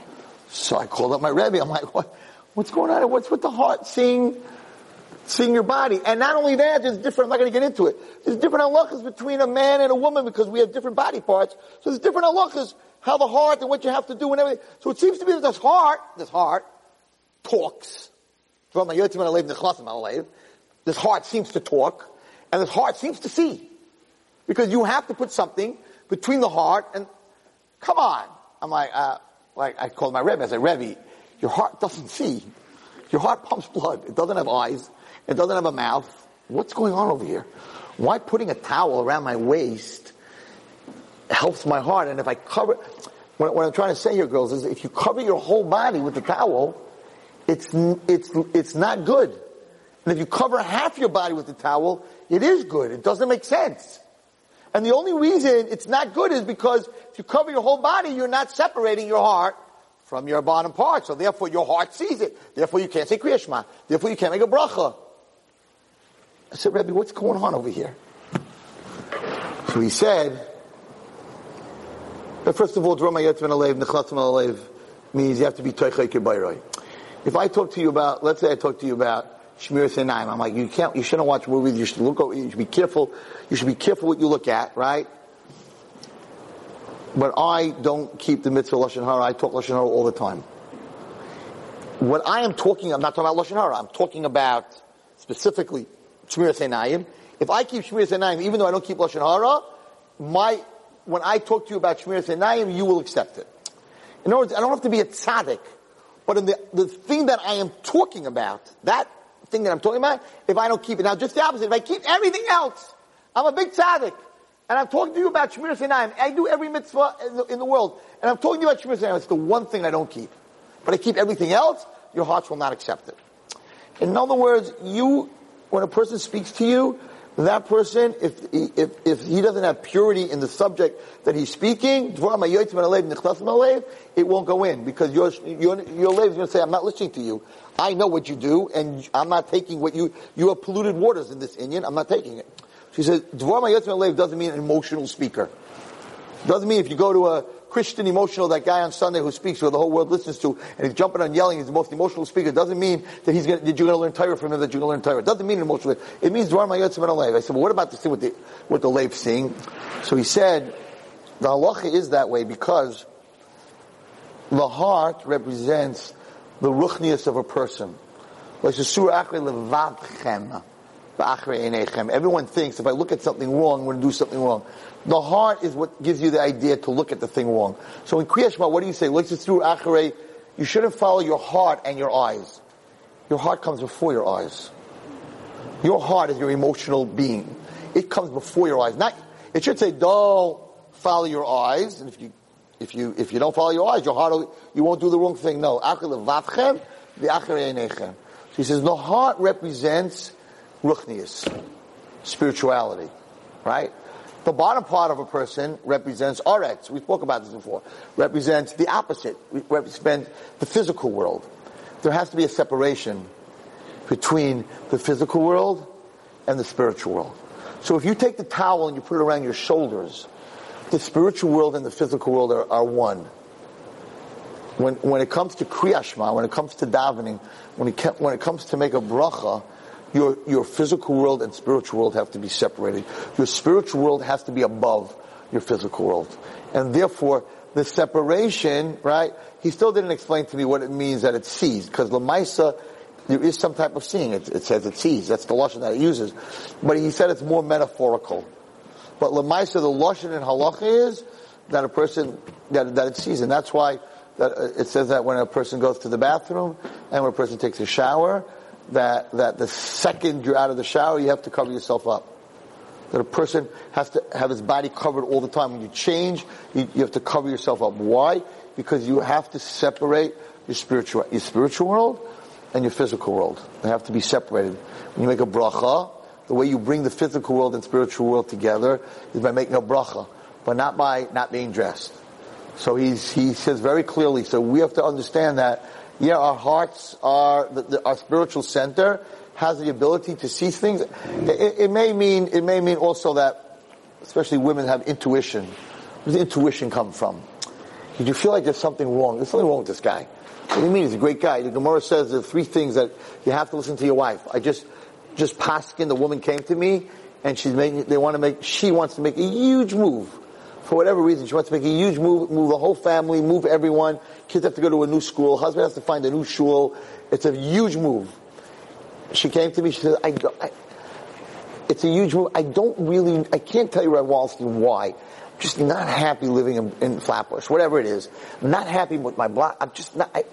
So I called up my Rebbe. I'm like, what, what's going on? What's with the heart seeing, seeing your body? And not only that, there's different, I'm not going to get into it. There's different halachas between a man and a woman because we have different body parts. So there's different halachas, how the heart and what you have to do and everything. So it seems to me that this heart, this heart, talks. This heart seems to talk, and this heart seems to see. Because you have to put something between the heart and, come on. I'm like, uh, like I called my Rebbe, I said, Rebbe, your heart doesn't see. Your heart pumps blood. It doesn't have eyes. It doesn't have a mouth. What's going on over here? Why putting a towel around my waist helps my heart? And if I cover, what, what I'm trying to say here, girls, is if you cover your whole body with the towel, it's, it's, it's not good. And if you cover half your body with the towel, it is good. It doesn't make sense. And the only reason it's not good is because if you cover your whole body, you're not separating your heart from your bottom part. So therefore your heart sees it. Therefore you can't say Kriya Shema. Therefore you can't make a bracha. I said, Rebbe, what's going on over here? So he said, but first of all, Droma Yetzman Alev, Nechatzim Alev means you have to be Toichai Kibayroi. If I talk to you about, let's say I talk to you about Shmiras Einayim, I'm like, you can't, you shouldn't watch movies, you should look, you should be careful, you should be careful what you look at, right? But I don't keep the mitzvah Lashon Hara, I talk Lashon Hara all the time. What I am talking, I'm not talking about Lashon Hara, I'm talking about specifically If I keep Shmiras Einayim, even though I don't keep Lashon Hara, my, when I talk to you about Shmiras Einayim, you will accept it. In other words, I don't have to be a tzaddik, but in the, the thing that I am talking about, that thing that I'm talking about, if I don't keep it, now just the opposite, if I keep everything else, I'm a big tzaddik, and I'm talking to you about Shmiras Einayim, I do every mitzvah in the, in the, world, and I'm talking to you about Shmiras Einayim, it's the one thing I don't keep. But I keep everything else, your hearts will not accept it. In other words, you, when a person speaks to you, that person, if, if, if he doesn't have purity in the subject that he's speaking, it won't go in because your, your, your lave is going to say, I'm not listening to you. I know what you do and I'm not taking what you, you have polluted waters in this inyan, I'm not taking it. She says, doesn't mean an emotional speaker. Doesn't mean if you go to a Christian emotional, that guy on Sunday who speaks who the whole world listens to, and he's jumping and yelling, he's the most emotional speaker. It doesn't mean that he's going that you're going to learn Torah from him, that you're going to learn Torah. It doesn't mean emotional. It means Dvar Mayotzim and Alev. I said, well, what about the thing with the, with the Lev sing? So he said, the halacha is that way because the heart represents the ruchnius of a person. Everyone thinks if I look at something wrong, I'm going to do something wrong. The heart is what gives you the idea to look at the thing wrong. So in Kriya Shema, what do you say? Let's through Acharei, you shouldn't follow your heart and your eyes. Your heart comes before your eyes. Your heart is your emotional being. It comes before your eyes. Not, it should say, don't follow your eyes. And if you, if you, if you don't follow your eyes, your heart, will, you won't do the wrong thing. No. So he says, the heart represents ruchnius, spirituality, right? The bottom part of a person represents Aretz. We spoke about this before. Represents the opposite. We Represents the physical world. There has to be a separation between the physical world and the spiritual world. So if you take the towel and you put it around your shoulders, the spiritual world and the physical world are, are one. When, when it comes to kriyashma, when it comes to davening, when it, when it comes to make a bracha, your, your physical world and spiritual world have to be separated. Your spiritual world has to be above your physical world. And therefore, the separation, right, he still didn't explain to me what it means that it sees, because Lamaisa, there is some type of seeing. It, it says it sees. That's the Lashon that it uses. But he said it's more metaphorical. But Lamaisa, the Lashon in Halacha is that a person, that, that it sees. And that's why that uh, it says that when a person goes to the bathroom and when a person takes a shower, that, that the second you're out of the shower, you have to cover yourself up. That a person has to have his body covered all the time. When you change, you, you have to cover yourself up. Why? Because you have to separate your spiritual, your spiritual world and your physical world. They have to be separated. When you make a bracha, the way you bring the physical world and spiritual world together is by making a bracha, but not by not being dressed. So he's, he says very clearly, so we have to understand that yeah, our hearts are, the, the, our spiritual center has the ability to see things. It, it, may mean, it may mean also that, especially women have intuition. Where does intuition come from? Did you feel like there's something wrong? There's something wrong with this guy. What do you mean? He's a great guy. The Gemara says there are three things that you have to listen to your wife. I just, just paskin, the woman came to me and she's making, they want to make, she wants to make a huge move for whatever reason, she wants to make a huge move, move the whole family, move everyone. Kids have to go to a new school. Husband has to find a new shul. It's a huge move. She came to me. She said, I, I it's a huge move. I don't really, I can't tell you, Reb Wallerstein, why. I'm just not happy living in, in Flatbush, whatever it is. I'm not happy with my block. I'm just not, I,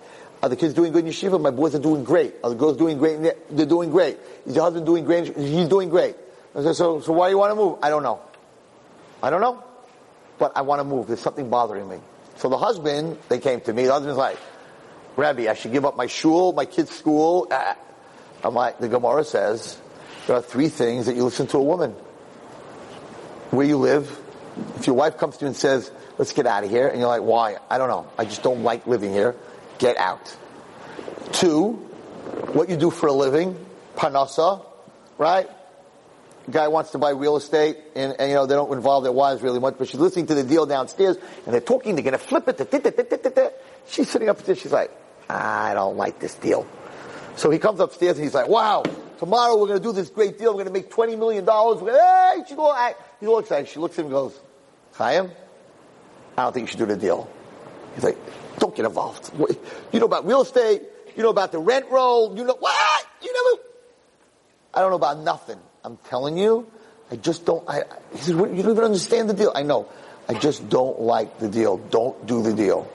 are the kids doing good in yeshiva? My boys are doing great. Are the girls doing great? They're doing great. Is your husband doing great? He's doing great. Said, so, so why do you want to move? I don't know. I don't know but I want to move. There's something bothering me. So the husband, they came to me. The husband's like, Rabbi, I should give up my shul, my kid's school. Uh, I'm like, the Gemara says, there are three things that you listen to a woman. Where you live. If your wife comes to you and says, let's get out of here, and you're like, why? I don't know. I just don't like living here. Get out. Two, what you do for a living. Parnassa, right? Guy wants to buy real estate and, and, you know they don't involve their wives really much, but she's listening to the deal downstairs and they're talking, they're gonna flip it. She's sitting up there, she's like, I don't like this deal. So he comes upstairs and he's like, wow, tomorrow we're gonna do this great deal, we're gonna make twenty million dollars. Hey, she's all, he's all excited. She looks at him and goes, Chaim, I don't think you should do the deal. He's like, don't get involved. You know about real estate, you know about the rent roll, you know what? You never I don't know about nothing. I'm telling you, I just don't, I, he said, you don't even understand the deal. I know. I just don't like the deal. Don't do the deal.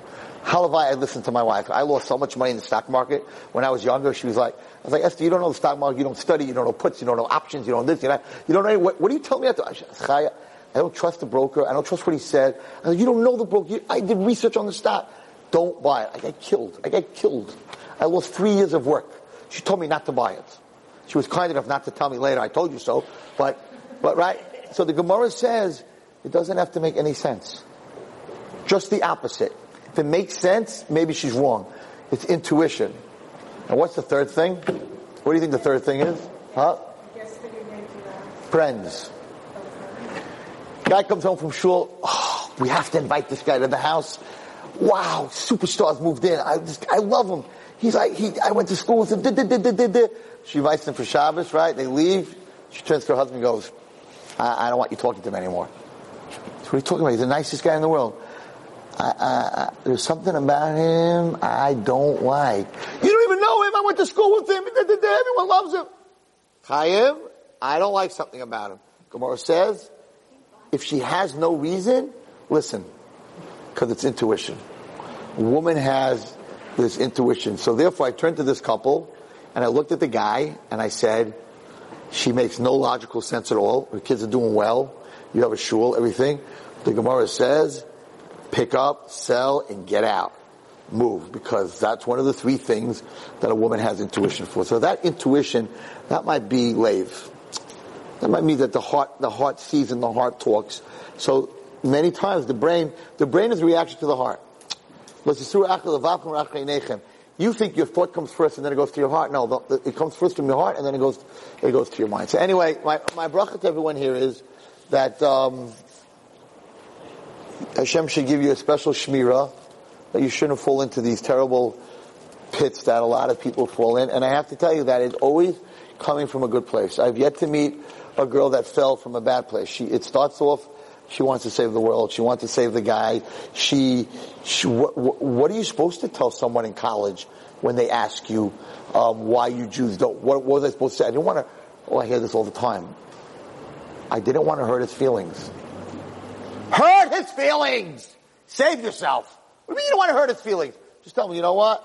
Halavai, I listened to my wife. I lost so much money in the stock market when I was younger. She was like, I was like, Esther, you don't know the stock market. You don't study. You don't know puts. You don't know options. You don't know this. You, know, you don't know. What, what do you tell me? After? I, I don't trust the broker. I don't trust what he said. I said, you don't know the broker. I did research on the stock. Don't buy it. I got killed. I got killed. I lost three years of work. She told me not to buy it. She was kind enough not to tell me later, I told you so, but, but right? So the Gemara says it doesn't have to make any sense. Just the opposite. If it makes sense, maybe she's wrong. It's intuition. And what's the third thing? What do you think the third thing is? Huh? Friends. Guy comes home from shul. Oh, we have to invite this guy to the house. Wow, superstars moved in. I just, I love him. He's like, he, I went to school with him. She invites them for Shabbos, right? They leave. She turns to her husband and goes, I, I don't want you talking to him anymore. What are you talking about? He's the nicest guy in the world. I, I, there's something about him I don't like. You don't even know him. I went to school with him. Everyone loves him. Chaim, I don't like something about him. Gemara says, if she has no reason, listen, because it's intuition. Woman has this intuition. So therefore I turn to this couple and I looked at the guy and I said, she makes no logical sense at all. The kids are doing well. You have a shul, everything. The Gemara says, pick up, sell, and get out. Move, because that's one of the three things that a woman has intuition for. So that intuition, that might be lave. That might mean that the heart, the heart sees and the heart talks. So many times the brain, the brain is a reaction to the heart. You think your thought comes first and then it goes to your heart. No, it comes first from your heart and then it goes, it goes to your mind. So anyway, my, my bracha to everyone here is that, um, Hashem should give you a special shmira that you shouldn't fall into these terrible pits that a lot of people fall in. And I have to tell you that it's always coming from a good place. I've yet to meet a girl that fell from a bad place. She, it starts off she wants to save the world. She wants to save the guy. She, she what, what, are you supposed to tell someone in college when they ask you um, why you Jews don't? What, what was I supposed to say? I didn't want to. Oh, I hear this all the time. I didn't want to hurt his feelings. Hurt his feelings. Save yourself. What do you mean you don't want to hurt his feelings? Just tell him, you know what?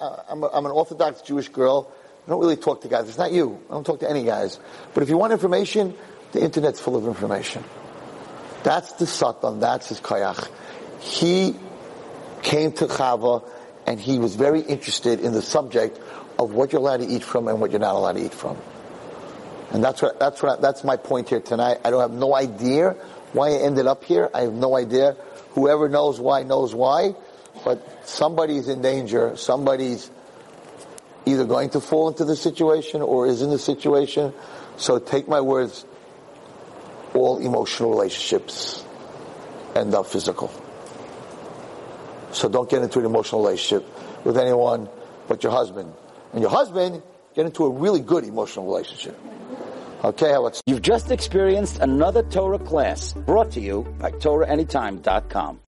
I, am an Orthodox Jewish girl. I don't really talk to guys. It's not you. I don't talk to any guys. But if you want information, the internet's full of information. That's the Satan, that's his Kayach. He came to Chava and he was very interested in the subject of what you're allowed to eat from and what you're not allowed to eat from. And that's what, that's what, that's my point here tonight. I don't have no idea why I ended up here. I have no idea. Whoever knows why knows why. But somebody's in danger. Somebody's either going to fall into the situation or is in the situation. So take my words, all emotional relationships end up physical. So don't get into an emotional relationship with anyone but your husband. And your husband, get into a really good emotional relationship. Okay, let's. You've just experienced another Torah class brought to you by TorahAnytime.com.